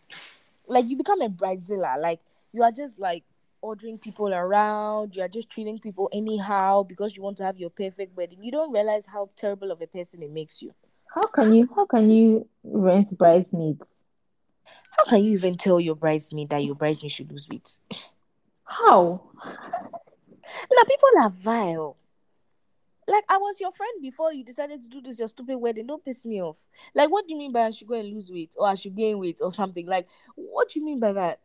Like you become a bridezilla. Like you are just like ordering people around. You are just treating people anyhow because you want to have your perfect wedding. You don't realize how terrible of a person it makes you. How can you how can you rent bridesmaids? How can you even tell your bridesmaid that your bridesmaid should lose weight? How? Now people are vile. Like I was your friend before you decided to do this your stupid wedding. Don't piss me off. Like what do you mean by I should go and lose weight or I should gain weight or something? Like what do you mean by that?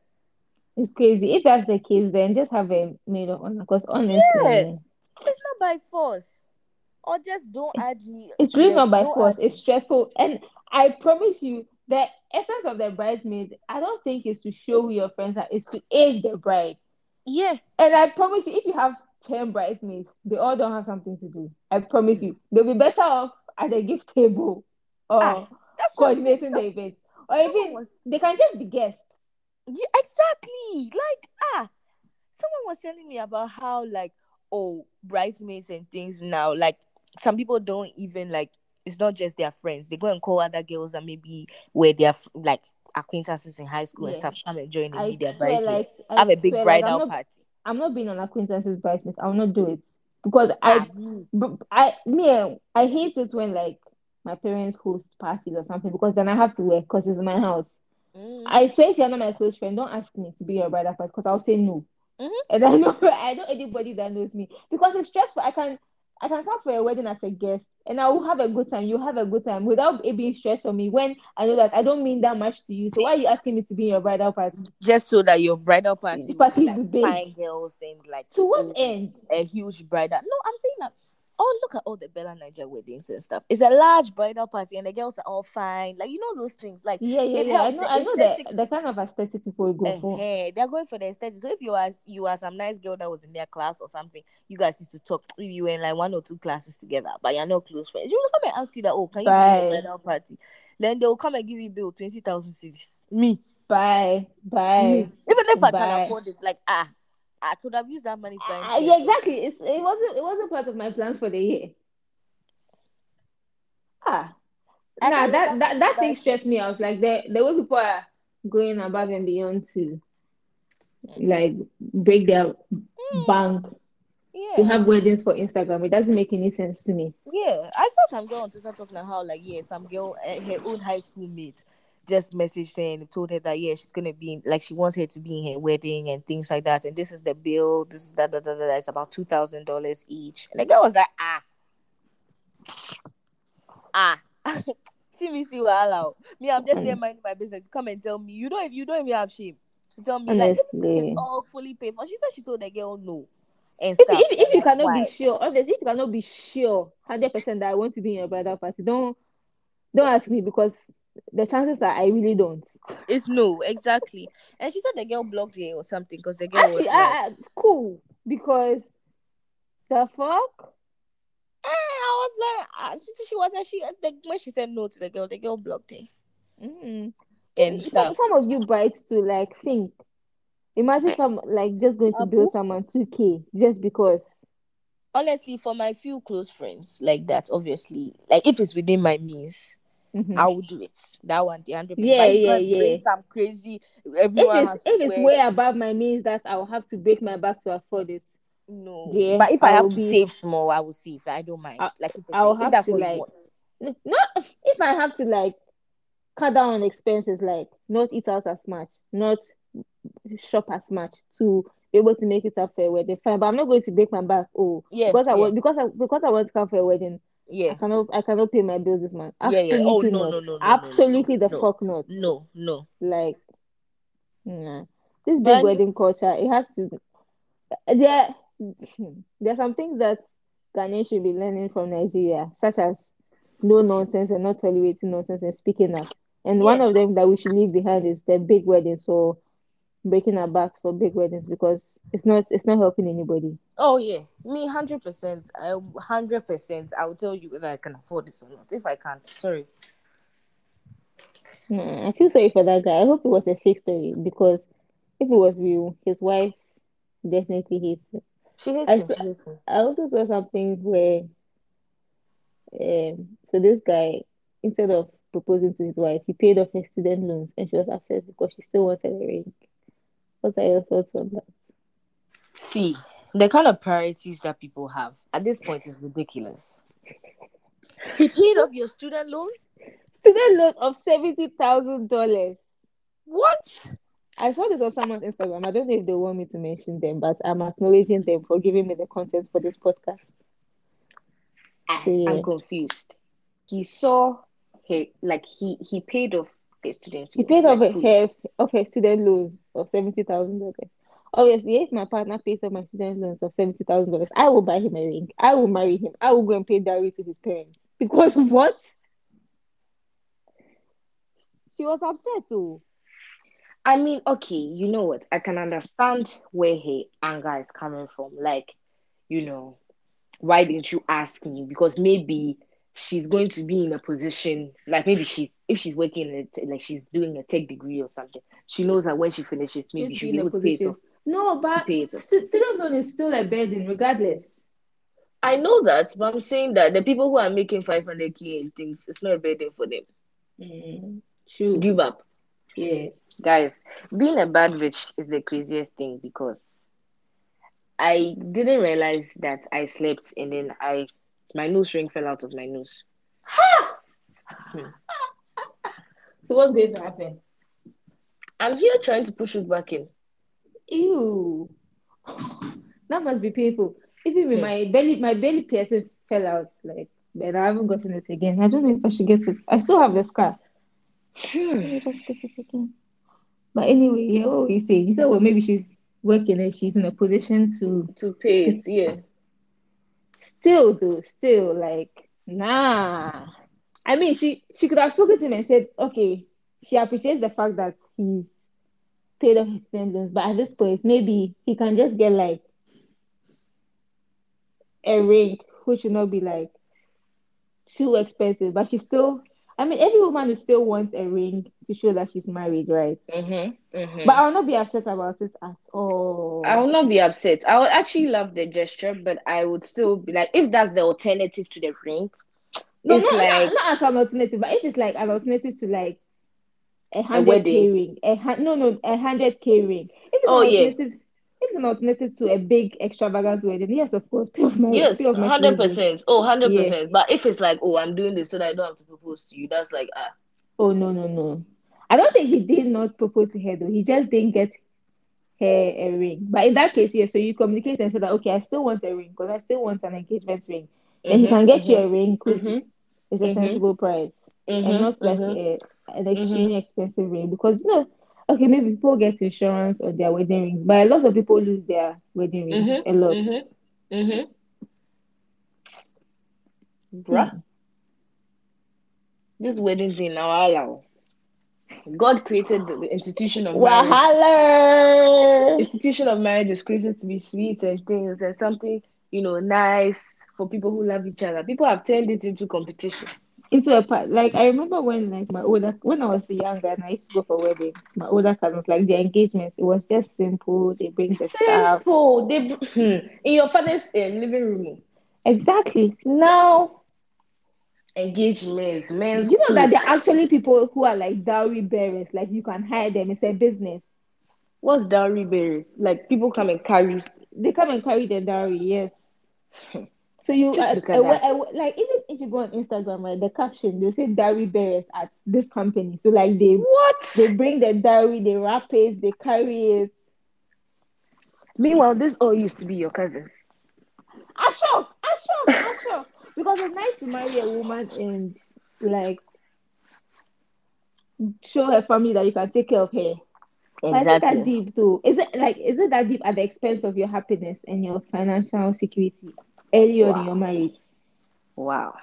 It's crazy. If that's the case, then just have a maid of honor. Because honestly, Yeah. It's not by force. Or just don't add me. it's really not by force. It's stressful. And I promise you, the essence of the bridesmaid, I don't think is to show who your friends are, is to age the bride. Yeah. And I promise you, if you have 10 bridesmaids, they all don't have something to do. I promise you, they'll be better off at the gift table or Ah, That's what I'm saying. coordinating the event. Or even was- they can just be guests. Yeah, exactly. Like ah, someone was telling me about how like oh bridesmaids and things now. Like some people don't even like. It's not just their friends. They go and call other girls that maybe were their f- like acquaintances in high school and stuff. Come and join and be their bridesmaids. like, I Have a big like, bridal I'm not, party. I'm not being an acquaintance's bridesmaid. I will not do it because I Ah, I me eh, I hate it when like my parents host parties or something because then I have to work because it's my house. mm. I swear if you're not my close friend, don't ask me to be your brother party because I'll say no. Mhm. And I know (laughs) I know anybody that knows me because it's stressful. I can I can come for a wedding as a guest and I will have a good time. You'll have a good time without it being stress on me when I know that I don't mean that much to you. So why are you asking me to be in your bridal party? Just so that your bridal party Party be will be like big. fine girls and like To what end? a huge bridal. No, I'm saying that. Oh, look at all the Bella Naija weddings and stuff. It's a large bridal party, and the girls are all fine. Like you know those things. Like Yeah, yeah, yeah. I know the I know the, the kind of aesthetic people go for. eh, they're going for the aesthetic. So if you are you are some nice girl that was in their class or something, you guys used to talk. You were in like one or two classes together, but you're not close friends. You will come and ask you that. Oh, can you Bye. the bridal party? Then they will come and give you bill twenty thousand cedis. Me, Bye. Bye. me. Even if I can afford it, like ah, I could have used that money. Ah, yeah, exactly. It's it wasn't it wasn't part of my plans for the year. Ah, I nah, that that that money that to buy thing stressed me out. Like the the way people are going above and beyond to like break their bank Yeah. to have weddings for Instagram. It doesn't make any sense to me. Yeah, I saw some girl on Twitter talking about how like yeah, some girl uh, her own high school mate just messaged her and told her that yeah, she's gonna be in, like she wants her to be in her wedding and things like that. And this is the bill. This is that that that. that. It's about two thousand dollars each. And the girl was like ah ah. (laughs) see me see wahala. Me, I'm just there minding my business. Come and tell me you don't if you don't even have shame. to tell me like Honestly. it's all fully paid for. She said she told the girl no. And If, stuff. if, if you cannot why? be sure, honestly, if you cannot be sure, hundred percent that I want to be in your bridal party, don't don't ask me because the chances are I really don't. It's no, exactly. And she said the girl blocked her or something because the girl was like, I- cool because the fuck. eh, I was like, ah, she said she was she the, when she said no to the girl, the girl blocked her Mm. and Some, stuff. some of you brides to like think. Imagine some like just going to Abu? bill someone two k just because. Honestly, for my few close friends like that, obviously, like if it's within my means, Mhm. I will do it. That one, the hundred Yeah, yeah, yeah. Yeah. some crazy. If Everyone it's has to if it's way above my means that I will have to break my back to afford it. no. dear, but if I, I have to be- save small, I will save. I don't mind. I- like if, I will have to, like- No, not if I have to like cut down on expenses, like not eat out as much, not shop as much to be able to make it up for a wedding. Fine, but I'm not going to break my back. Oh, Yeah, because I yeah. want because I because I want to come for a wedding. I cannot I cannot pay my bills this month. Yeah, yeah. Absolutely Oh, no, not. no, no, no, Absolutely no, the no. fuck not. No, no. Like, nah. This But big wedding culture, it has to. There, there are some things that Ghanaians should be learning from Nigeria, such as no nonsense and not tolerating nonsense and speaking up. And one of them that we should leave behind is the big wedding. So breaking our backs for big weddings because it's not it's not helping anybody. Oh yeah, me hundred percent. I hundred percent. I will tell you whether I can afford this or not. If I can't, sorry. Nah, I feel sorry for that guy. I hope it was a fake story because if it was real, his wife definitely hates him. She hates I him. saw- hates him. I also saw something where um so this guy instead of proposing to his wife, he paid off her student loans and she was upset because she still wanted a ring. What are your thoughts on that? See, the kind of priorities that people have at this point is ridiculous. He paid off your student loan. Student loan of seventy thousand dollars. What? I saw this on someone's Instagram. I don't know if they want me to mention them, but I'm acknowledging them for giving me the content for this podcast. I, Yeah. I'm confused. He saw her like he he paid off his students. He paid off a half of her student loan of seventy thousand dollars. Obviously, if my partner pays off my student loans of seventy thousand dollars, I will buy him a ring. I will marry him. I will go and pay dowry to his parents. Because (laughs) what? She was upset too. I mean, okay, you know what? I can understand where her anger is coming from. Like, you know, why didn't you ask me? Because maybe she's going to be in a position, like maybe she's if she's working in a t- like she's doing a tech degree or something. She knows that when she finishes, maybe she'll be able to pay it off. No, but pay it off. student loan is still a burden, regardless. I know that, but I'm saying that the people who are making 500k and things, it's not a burden for them. Mm, true. Give up. Yeah. Guys, being a bad bitch is the craziest thing because I didn't realize that I slept and then I my nose ring fell out of my nose. So what's going to happen? I'm here trying to push it back in. Ew. That must be painful. Even with Hmm. my belly, my belly piercing fell out. Like, but I haven't gotten it again. I don't know if I should get it. I still have the scar. I should get it again. But anyway, yeah, what were you saying? You said, well, maybe she's working and she's in a position to To pay it, yeah. still though, still like, nah. I mean, she she could have spoken to him and said, okay, she appreciates the fact that he's paid off his student loans, but at this point, maybe he can just get like a ring, which should not be like too expensive. But she still, I mean, every woman will still wants a ring to show that she's married, right? Mm-hmm, mm-hmm. But I'll not be upset about it at all. I will not be upset. I would actually love the gesture, but I would still be like, if that's the alternative to the ring, No, it's not, like not, not as an alternative, but if it's like an alternative to like a hundred k ring, a hun- no no a hundred k ring. If it's Oh, yeah. if it's an alternative to a big extravagant wedding, yes, of course, pay off my yes, pay off my hundred percent. Oh, 100 percent. But if it's like, oh, I'm doing this so that I don't have to propose to you, that's like, ah, Oh no no no, I don't think he did not propose to her though. He just didn't get her a ring. But in that case, yeah. so you communicate and say that okay, I still want a ring because I still want an engagement ring. Then he mhm, can get mhm, you a ring, which mhm, is a mhm, sensible price. and not like a, an extremely expensive ring because you know okay maybe people get insurance on their wedding rings but a lot of people lose their wedding rings a lot. Bruh. Hmm. This wedding thing now, allow. God created the, the institution of marriage. Wahala. Institution of marriage is created to be sweet and things and something, you know, nice for people who love each other. People have turned it into competition. Into a part, like I remember when, like my older, when I was younger and I used to go for weddings. My older cousins, like their engagements, it was just simple. They bring the stuff. Simple. They hmm, in your father's uh, living room. Exactly. Now Engagements, men's you know that there are actually people who are like dowry bearers. Like you can hire them. It's a business. What's dowry bearers? Like people come and carry. They come and carry the dowry. Yes. (laughs) So you uh, uh, uh, like even if you go on Instagram, right, the caption they'll say dowry bearers at this company. So like they What? they bring the dowry, they wrap it, they carry it. Meanwhile, this all used to be your cousins. I'm sure, I'm sure, I'm sure. Because it's nice to marry a woman and like show her family that you can take care of her. But Is it that deep though? Is it like is it that deep at the expense of your happiness and your financial security early on in your marriage? Wow.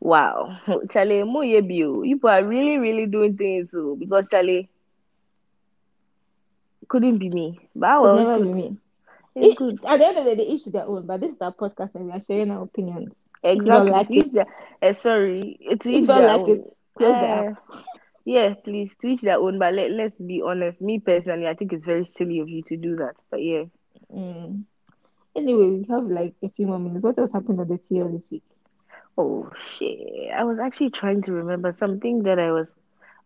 Wow. (laughs) Charlie, mo ye bi you people are really, really doing things so because Charlie couldn't be me. But I it's never be me. It's It- good. At the end of the day, each to their own. But this is our podcast and we are sharing our opinions. Exactly. like each their, eh, sorry, to each their like own. it, close the app. yeah, please, to each their own. But let, let's be honest. Me personally, I think it's very silly of you to do that. But yeah. Mm. Anyway, we have like a few more minutes. What else happened on the TL this week? Oh shit. I was actually trying to remember something that I was.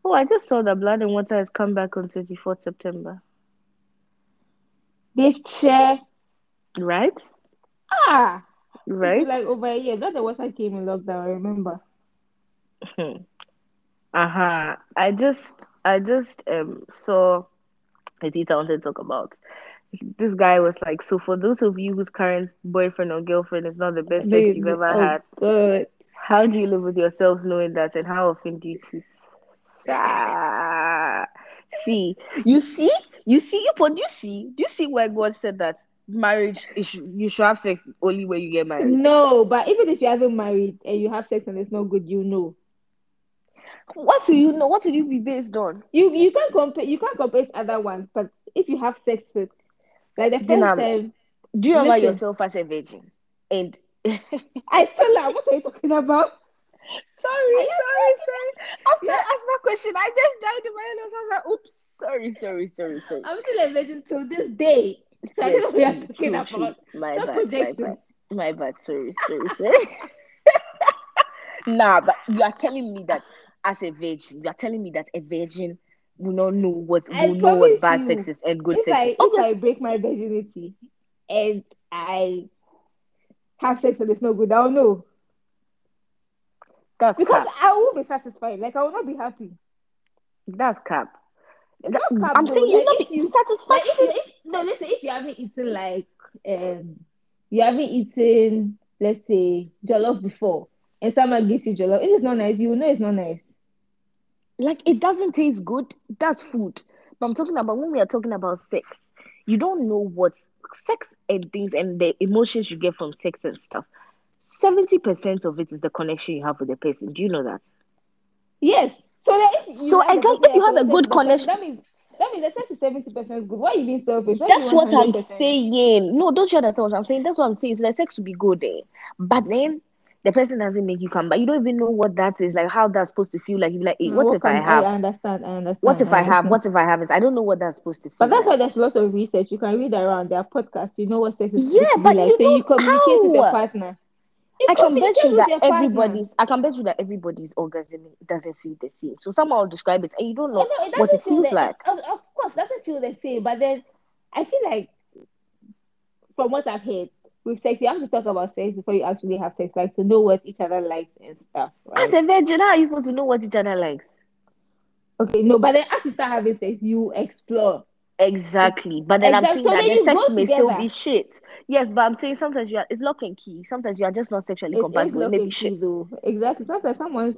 Oh, I just saw that Blood and Water has come back on 24th September. They've share. Right? Ah, Right? like over a year. Not the water came in lockdown. I remember. Uh-huh. I just I just um saw a detail I wanted to talk about. This guy was like, so for those of you whose current boyfriend or girlfriend is not the best sex you've ever oh, had, God. how do you live with yourselves knowing that and how often do you cheat? Ah, see, you see, you see, but do you see, do you see where God said that marriage is you should have sex only when you get married? No, but even if you haven't married and you have sex and it's not good, you know. What do you know? What would you be based on? You you can't compare you can't compare other ones, but if you have sex with like the first Dinam. time Do you remember yourself as a virgin? And I still am. What are you talking about? Sorry, Are sorry, sorry. After Yeah. I asked that question, I just died in my head. I was like, oops, sorry, sorry, sorry, sorry. I'm still a virgin till this day. So I don't know what you're talking true, about. true. My Stop bad, my bad, my bad. Sorry, sorry, sorry. (laughs) nah, but you are telling me that as a virgin, you are telling me that a virgin will not know what I will know what bad you, sex is and good sex I is. if I break my virginity and I have sex and it's not good, I'll know. that's Because cap. I won't be satisfied. Like I will not be happy. That's cap. That- cap, I'm though. saying you Like, not be you- Like if you if, no listen, if you haven't eaten like um you haven't eaten, let's say, jollof before, and someone gives you jollof, it's not nice, you will know it's not nice. Like it doesn't taste good. That's food. But i'm talking about when we are talking about sex you don't know what sex and things and the emotions you get from sex and stuff. 70% of it is the connection you have with the person. Do you know that? Yes. So that So have a exactly, you have a good connection- that means that means the sex is seventy percent good. Why are you being selfish? Why that's what i'm saying. No don't you understand what i'm saying? That's what i'm saying. So the sex will be good eh? but then the person doesn't make you come back you don't even know what that is like how that's supposed to feel like you be like hey, Uh, what if i have I understand. I understand. what if i have what if i haven't i don't know what that's supposed to feel But that's why like. there's lots of research. You can read around their podcasts. You know what sex is Yeah, supposed to be but like. you so you communicate with your how? partner. You I can bet you that your partner. everybody's I can bet you that everybody's orgasm doesn't feel the same. So someone will describe it and you don't know Oh, no, it what it feel feels the- like. Of, of course, doesn't feel the same. But then I feel like, from what I've heard, with sex, you have to talk about sex before you actually have sex, like to know what each other likes and stuff. Right? As a virgin, how are you supposed to know what each other likes? okay, no, but then as you start having sex, you explore. Exactly. But then I'm saying So that the sex may still be shit. Yes, but I'm saying sometimes you are it's lock and key. Sometimes you are just not sexually It compatible. It lock may be and key, shit. though. Exactly. Sometimes someone's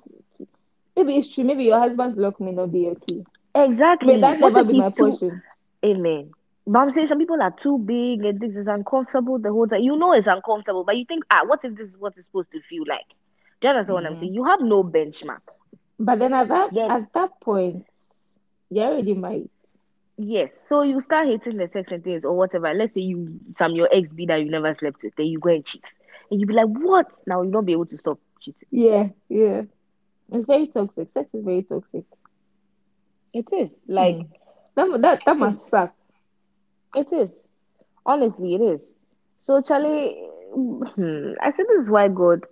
maybe it's true. Maybe your husband's lock may not be your key. Exactly. May that never be my too portion. Amen. But I'm saying some people are too big and this is uncomfortable the whole time. You know it's uncomfortable, but you think, ah, what if this is what it's supposed to feel like? Do you understand what I'm Mhm. saying? You have no benchmark. But then at that Then- at that point, you're already married. Yes. So you start hating the sex and things or whatever. Let's say you some your ex be that you never slept with, then you go and cheat. And you be like, What? Now you don't be able to stop cheating. Yeah, yeah. It's very toxic. Sex is very toxic. It is. Like Mm. That that that must suck. It is. Honestly, it is. So Charlie, hmm, I said this is why God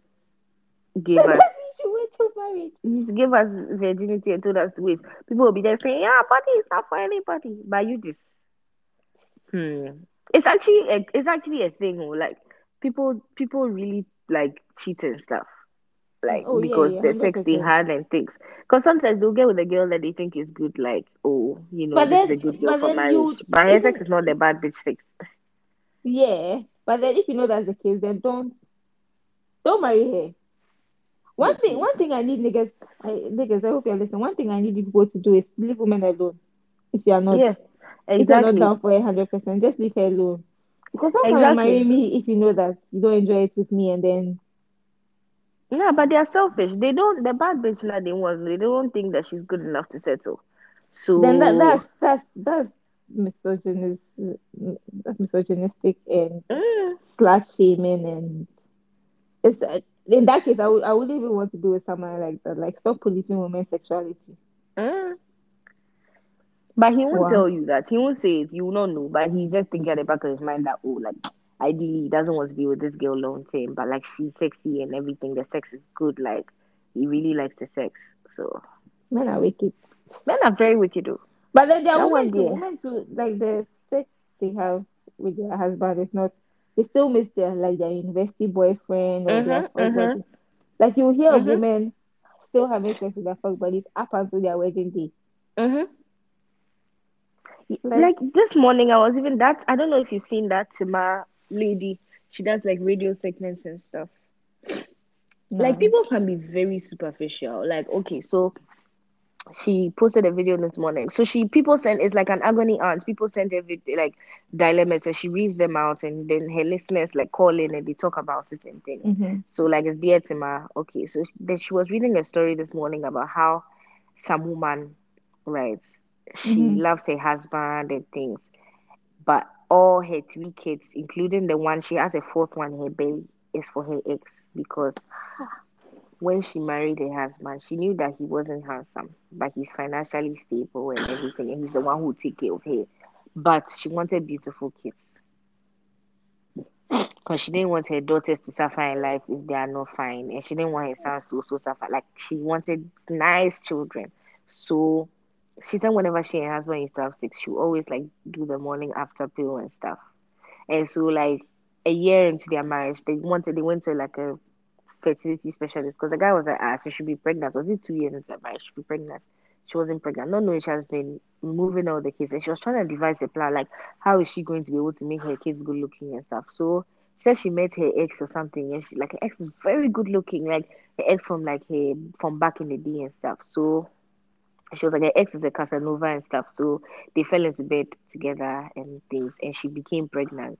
gave So us that's wait till marriage. He gave us virginity and told us to wait. People will be there saying, "Yeah, body is not for anybody," but you just, hmm. It's actually a, it's actually a thing. oh, Like people, people really like cheat and stuff, like Oh, because yeah, the sex they 100%. had and things. Because sometimes they'll get with a girl that they think is good, like, oh, you know, But this is a good girl for marriage. you- But her sex is not the bad bitch sex. Yeah, but then if you know that's the case, then don't don't marry her. One Yeah, thing, one thing I need niggas, I, niggas, I hope you're listening. One thing I need people to do is leave women alone. If you are not, Yeah, if you're not exactly. down for a hundred percent, just leave her alone. Because can Exactly. marry me if you know that you don't enjoy it with me, and then Yeah, but they are selfish. They don't. The bad bitch that they want. They don't think that she's good enough to settle. So then that that's that's that's misogynist, that's misogynistic and Mm. slut shaming, and it's uh, in that case, I would I wouldn't even want to be with someone like that. Like, stop policing women's sexuality. Mm. But he won't Wow. tell you that. He won't say it. You will not know. But he just think at the back of his mind that oh, like ideally he doesn't want to be with this girl long term. But like she's sexy and everything. The sex is good. Like he really likes the sex. So Men are wicked. men are very wicked though. But then there are women too. Women too, like the sex they have with their husband is not. They still miss their like their university boyfriend or their Mhm, fuck mhm. Like you hear of Mhm. women still having sex with their fuck buddies up until their wedding day. Mm-hmm. Like- Like this morning, I was even that. I don't know if you've seen that Tima lady. She does like radio segments and stuff. like people can be very superficial like okay so she posted a video this morning so she people send it's like an agony aunt people send every like dilemmas and she reads them out and then her listeners like call in and they talk about it and things Mhm. so like it's dear to ma okay so she- then she was reading a story this morning about how some woman writes she Mhm. loves her husband and things but all her three kids including the one she has a fourth one her baby is for her ex because when she married her husband, she knew that he wasn't handsome, but he's financially stable and everything, and he's the one who take care of her. But she wanted beautiful kids. (coughs) Because she didn't want her daughters to suffer in life if they are not fine, and she didn't want her sons to also suffer. Like she wanted nice children. So she said whenever she and her husband used to have sex, she always like do the morning after pill and stuff. And so like a year into their marriage, they wanted they went to like a fertility specialist because the guy was like, ah, she should be pregnant. Was it two years into marriage? She should be pregnant. She wasn't pregnant. Not knowing she has been removing all the kids, and she was trying to devise a plan like how is she going to be able to make her kids good looking and stuff. So she said she met her ex or something, and she like her ex is very good looking, like her ex from like her from back in the day and stuff. So she was like her ex is a Casanova and stuff. So they fell into bed together and things, and she became pregnant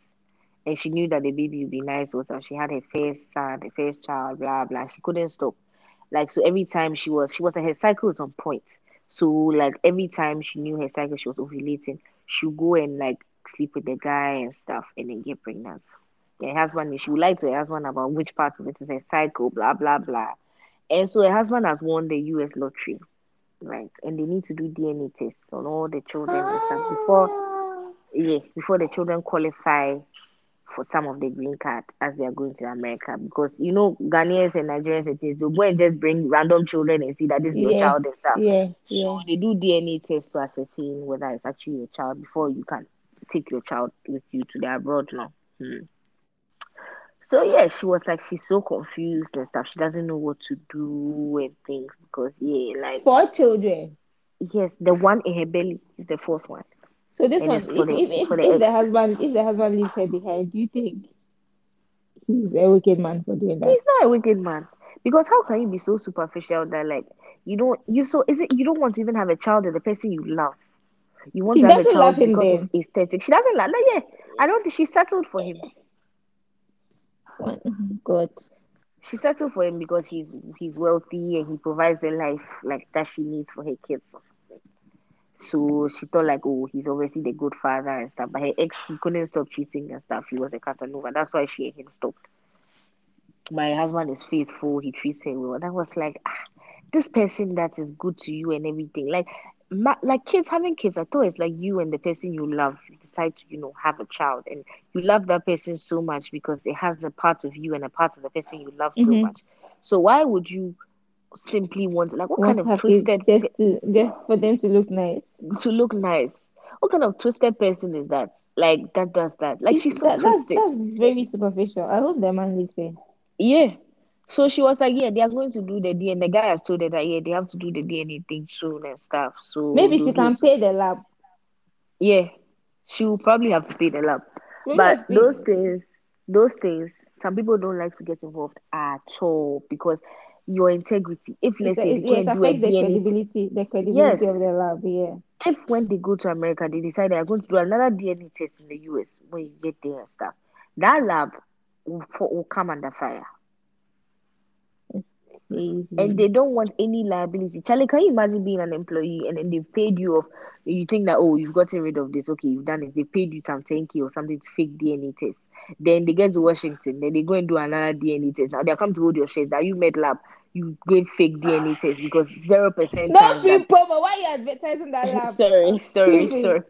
and she knew that the baby would be nice her. She had her first son, the first child, blah blah. She couldn't stop. Like so every time she was she was her cycle was on point. So like every time she knew her cycle she was ovulating, she would go and like sleep with the guy and stuff and then get pregnant. Her husband she would lie to her husband about which part of it is her cycle, blah blah blah. And so her husband has won the US lottery, right? And they need to do DNA tests on all the children and stuff before yeah, before the children qualify for some of the green card as they are going to America because you know Ghanaians and Nigerians and things they'll go and just bring random children and see that this is your child and stuff. Yeah, So yeah. they do DNA tests to ascertain whether it's actually your child before you can take your child with you to the abroad now. Hmm. So yeah, she was like she's so confused and stuff. She doesn't know what to do and things because yeah, like Four children. yes, the one in her belly is the fourth one. So this And one, if, the- if, the if the husband if the husband leaves her behind, do you think he's a wicked man for doing that? He's not a wicked man. Because how can you be so superficial that like you don't you so is it you don't want to even have a child with the person you love? You want She to have a child because of aesthetic. She doesn't love no, yeah. I don't think she settled for him. God. she settled for him because he's he's wealthy and he provides the life like that she needs for her kids or something. So she thought like, oh, he's obviously the good father and stuff. But her ex he couldn't stop cheating and stuff. He was a Casanova. That's why she and him stopped. My husband is faithful. He treats her well. That was like, ah, this person that is good to you and everything. Like, ma- like kids having kids. I thought it's like you and the person you love. You decide to, you know, have a child, and you love that person so much because it has a part of you and a part of the person you love so Mhm. much. So why would you simply want like what kind of twisted just to just for them to look nice. to look nice? What kind of twisted person is that? Like that does that? Like she's so that, that's, twisted. that's very superficial. I hope the man lives there. Yeah. So she was like, yeah, they are going to do the DNA. The guy has told her that yeah, they have to do the DNA thing soon and stuff. So Maybe she can pay the lab. Yeah, she will probably have to pay the lab. Maybe But those things, those things, some people don't like to get involved at all because your integrity. If let's say they yeah, can't do a the DNA, credibility, the credibility of the lab. Yeah. If when they go to America, they decide they are going to do another DNA test in the US when you get there and stuff, that lab will, will come under fire. Crazy. and mm-hmm. they don't want any liability. Charlie, can you imagine being an employee and then they've paid you off? You think that oh, you've gotten rid of this, okay, you've done this. They paid you some 10k or something to fake DNA test. Then they get to Washington, then they go and do another DNA test. Now they come to hold your shares that you met lab, you gave fake DNA test because zero percent no chance free that promo. Why you advertising that lab? (laughs) sorry, sorry, (laughs) sorry.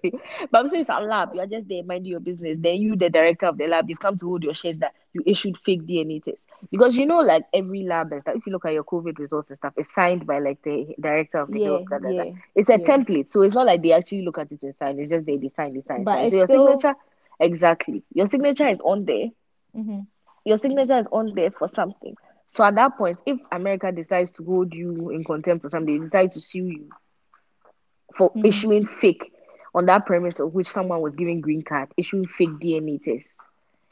But I'm saying it's a lab, you're just there minding your business. Then you, the director of the lab, you've come to hold your shares that you issued fake DNA tests. Because you know, like every lab and stuff, if you look at your COVID results and stuff, it's signed by like the director of the Yeah, health. da, da. yeah. It's a yeah. template. So it's not like they actually look at it and sign. It's just they, they sign, they sign, But sign. So your still- signature, exactly. Your signature is on there. hmm Your signature is on there for something. So at that point, if America decides to hold you in contempt or something, they decide to sue you for Mhm. issuing fake on that premise of which someone was giving green card, issuing fake DNA tests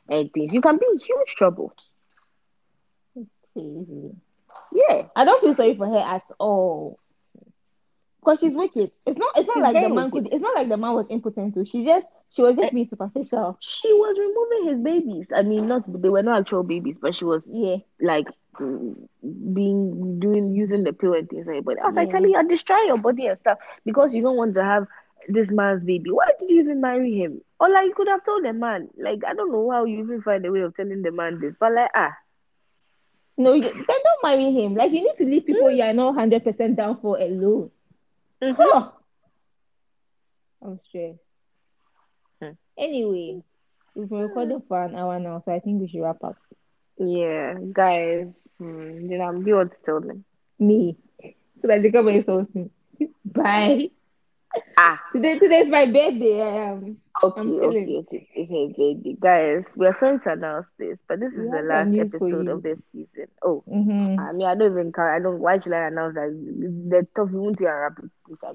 and things, you can be in huge trouble. It's crazy. Yeah. I don't feel sorry for her at all. Cause she's wicked. It's not. It's not She's like the man wicked. could. It's not like the man was impotent too. She just. She was just being superficial. She was removing his babies. I mean, not they were not actual babies, but she was Yeah. like mm, being doing using the pill and things like that. But I was like. Charlie, you're destroying your body and stuff because you don't want to have this man's baby. Why did you even marry him? Or like you could have told the man. Like I don't know how you even find a way of telling the man this, but like ah, No, you, then don't marry him. Like you need to leave people you are not hundred percent down for alone. mhm. Huh. I'm stressed. Anyway, we've been recording for an hour now, so I think we should wrap up. yeah, guys. Hmm, you know, you want to tell them. Me, so that they come and insult me. Bye. Ah, Today, today's my birthday. I am. okay, I'm okay, okay. It's a baby, guys. We are sorry to announce this, but this is the last episode of this season. Oh, Mm-hmm. I mean, I don't even count. I don't. Why should I announce that? The top won't to wrap it, please, I.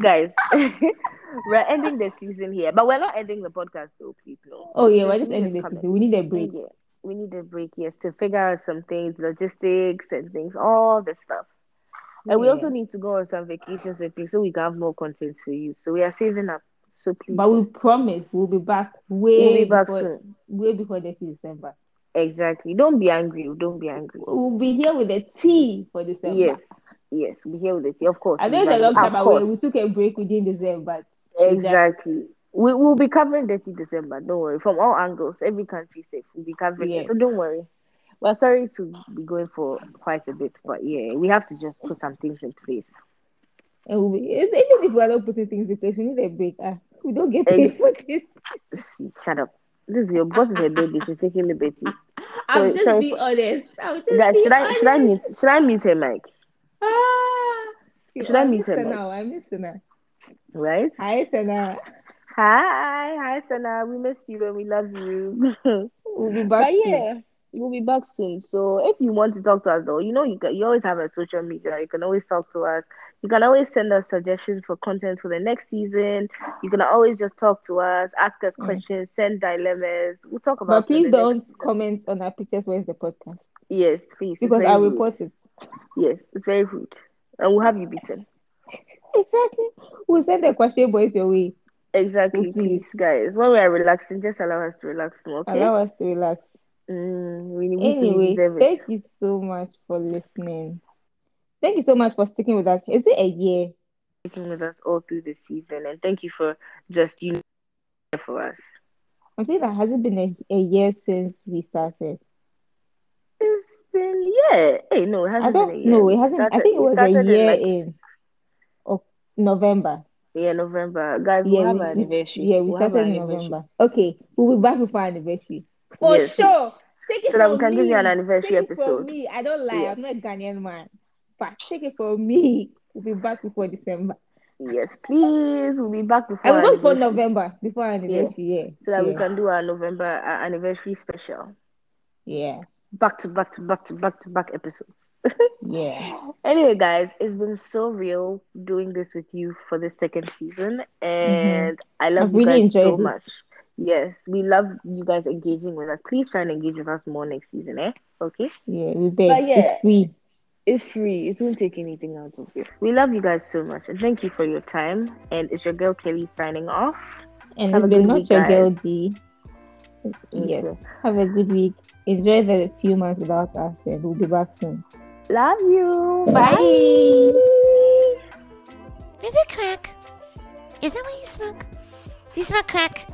Guys, (laughs) we're ending the season here, but we're not ending the podcast though. Please no. Oh yeah, we're just ending this season. We need a break. Yeah, we need a break, yes, to figure out some things, logistics and things, all the stuff. And we also need to go on some vacations and things so we can have more content for you. So we are saving up. So please, But we promise we'll be back way we'll be back before, soon. way before this December. Exactly. Don't be angry. Don't be angry. We'll be here with a tea for December. Yes, yes, We'll be here with it. Of course. I know it's a long time of away. course. We took a break within December, but Exactly. We will be covering Dirty December. Don't worry. From all angles, every country safe. We'll be covering Yeah. it. So don't worry. We're sorry to be going for quite a bit, but yeah, we have to just put some things in place. and we'll be, even if we're not putting things in place, we need a break. Ah, we don't get paid Ex- for this. (laughs) Shut up. This is your boss is a baby. She's taking liberties. (laughs) I'm just sorry being honest. I'm just Guys, being should I should I meet should I mute her Mike? Ah, Should I I'm her now. I'm missing her. Right? Hi, Sana. Hi, hi Sana. We miss you and we love you. (laughs) We'll be back. But yeah, we'll be back soon. So if you want to talk to us though, you know you can, you always have a social media. You can always talk to us. You can always send us suggestions for content for the next season. You can always just talk to us, ask us Mm. questions, send dilemmas. We'll talk about But please don't comment on our pictures. Where's the podcast? Yes, please. Because rude. report it. Yes, it's very rude. And we'll have you beaten. (laughs) Exactly. We'll send the question boys your way. Exactly, please. please, guys. When we are relaxing, just allow us to relax more, okay? Allow us to relax. Mm, we need Anyway, it. thank you so much for listening. Thank you so much for sticking with us. Is it a year? Sticking with us all through the season, and thank you for just you know, for us. I'm saying that hasn't been a, a year since we started? It's been yeah. Hey, no, it hasn't I been a year. know. It hasn't. I started- think it was a started in, year like, in Oc- November. yeah, November. Guys, Yeah, we'll have we, our anniversary. yeah, we We'll started in. November. Okay, we'll be back before our anniversary. For Yes. sure. Take it So that we can give you an me. anniversary Take it episode. me. I don't lie. Yes. I'm not a Ghanaian man. But take it from me. We'll be back before December. Yes, please. We'll be back before I will for November before anniversary. Yeah. so that we can do our November uh, anniversary special. Yeah. Back to back to back to back to back episodes. (laughs) Yeah. Anyway, guys, it's been so real doing this with you for the second season, and I love I've you really guys so it. much. Yes, we love you guys engaging with us. Please try and engage with us more next season, eh? Okay, Yeah. We beg. But yeah. It's free. it's free. It won't take anything out of you. We love you guys so much, and thank you for your time. And it's your girl Kelly signing off. And Have it's a been good not week, your girl guys. D. Yes. Okay. Have a good week. Enjoy the few months without us, and we'll be back soon. Love you. Bye. Is it crack? Is that what you smoke? Do you smoke crack?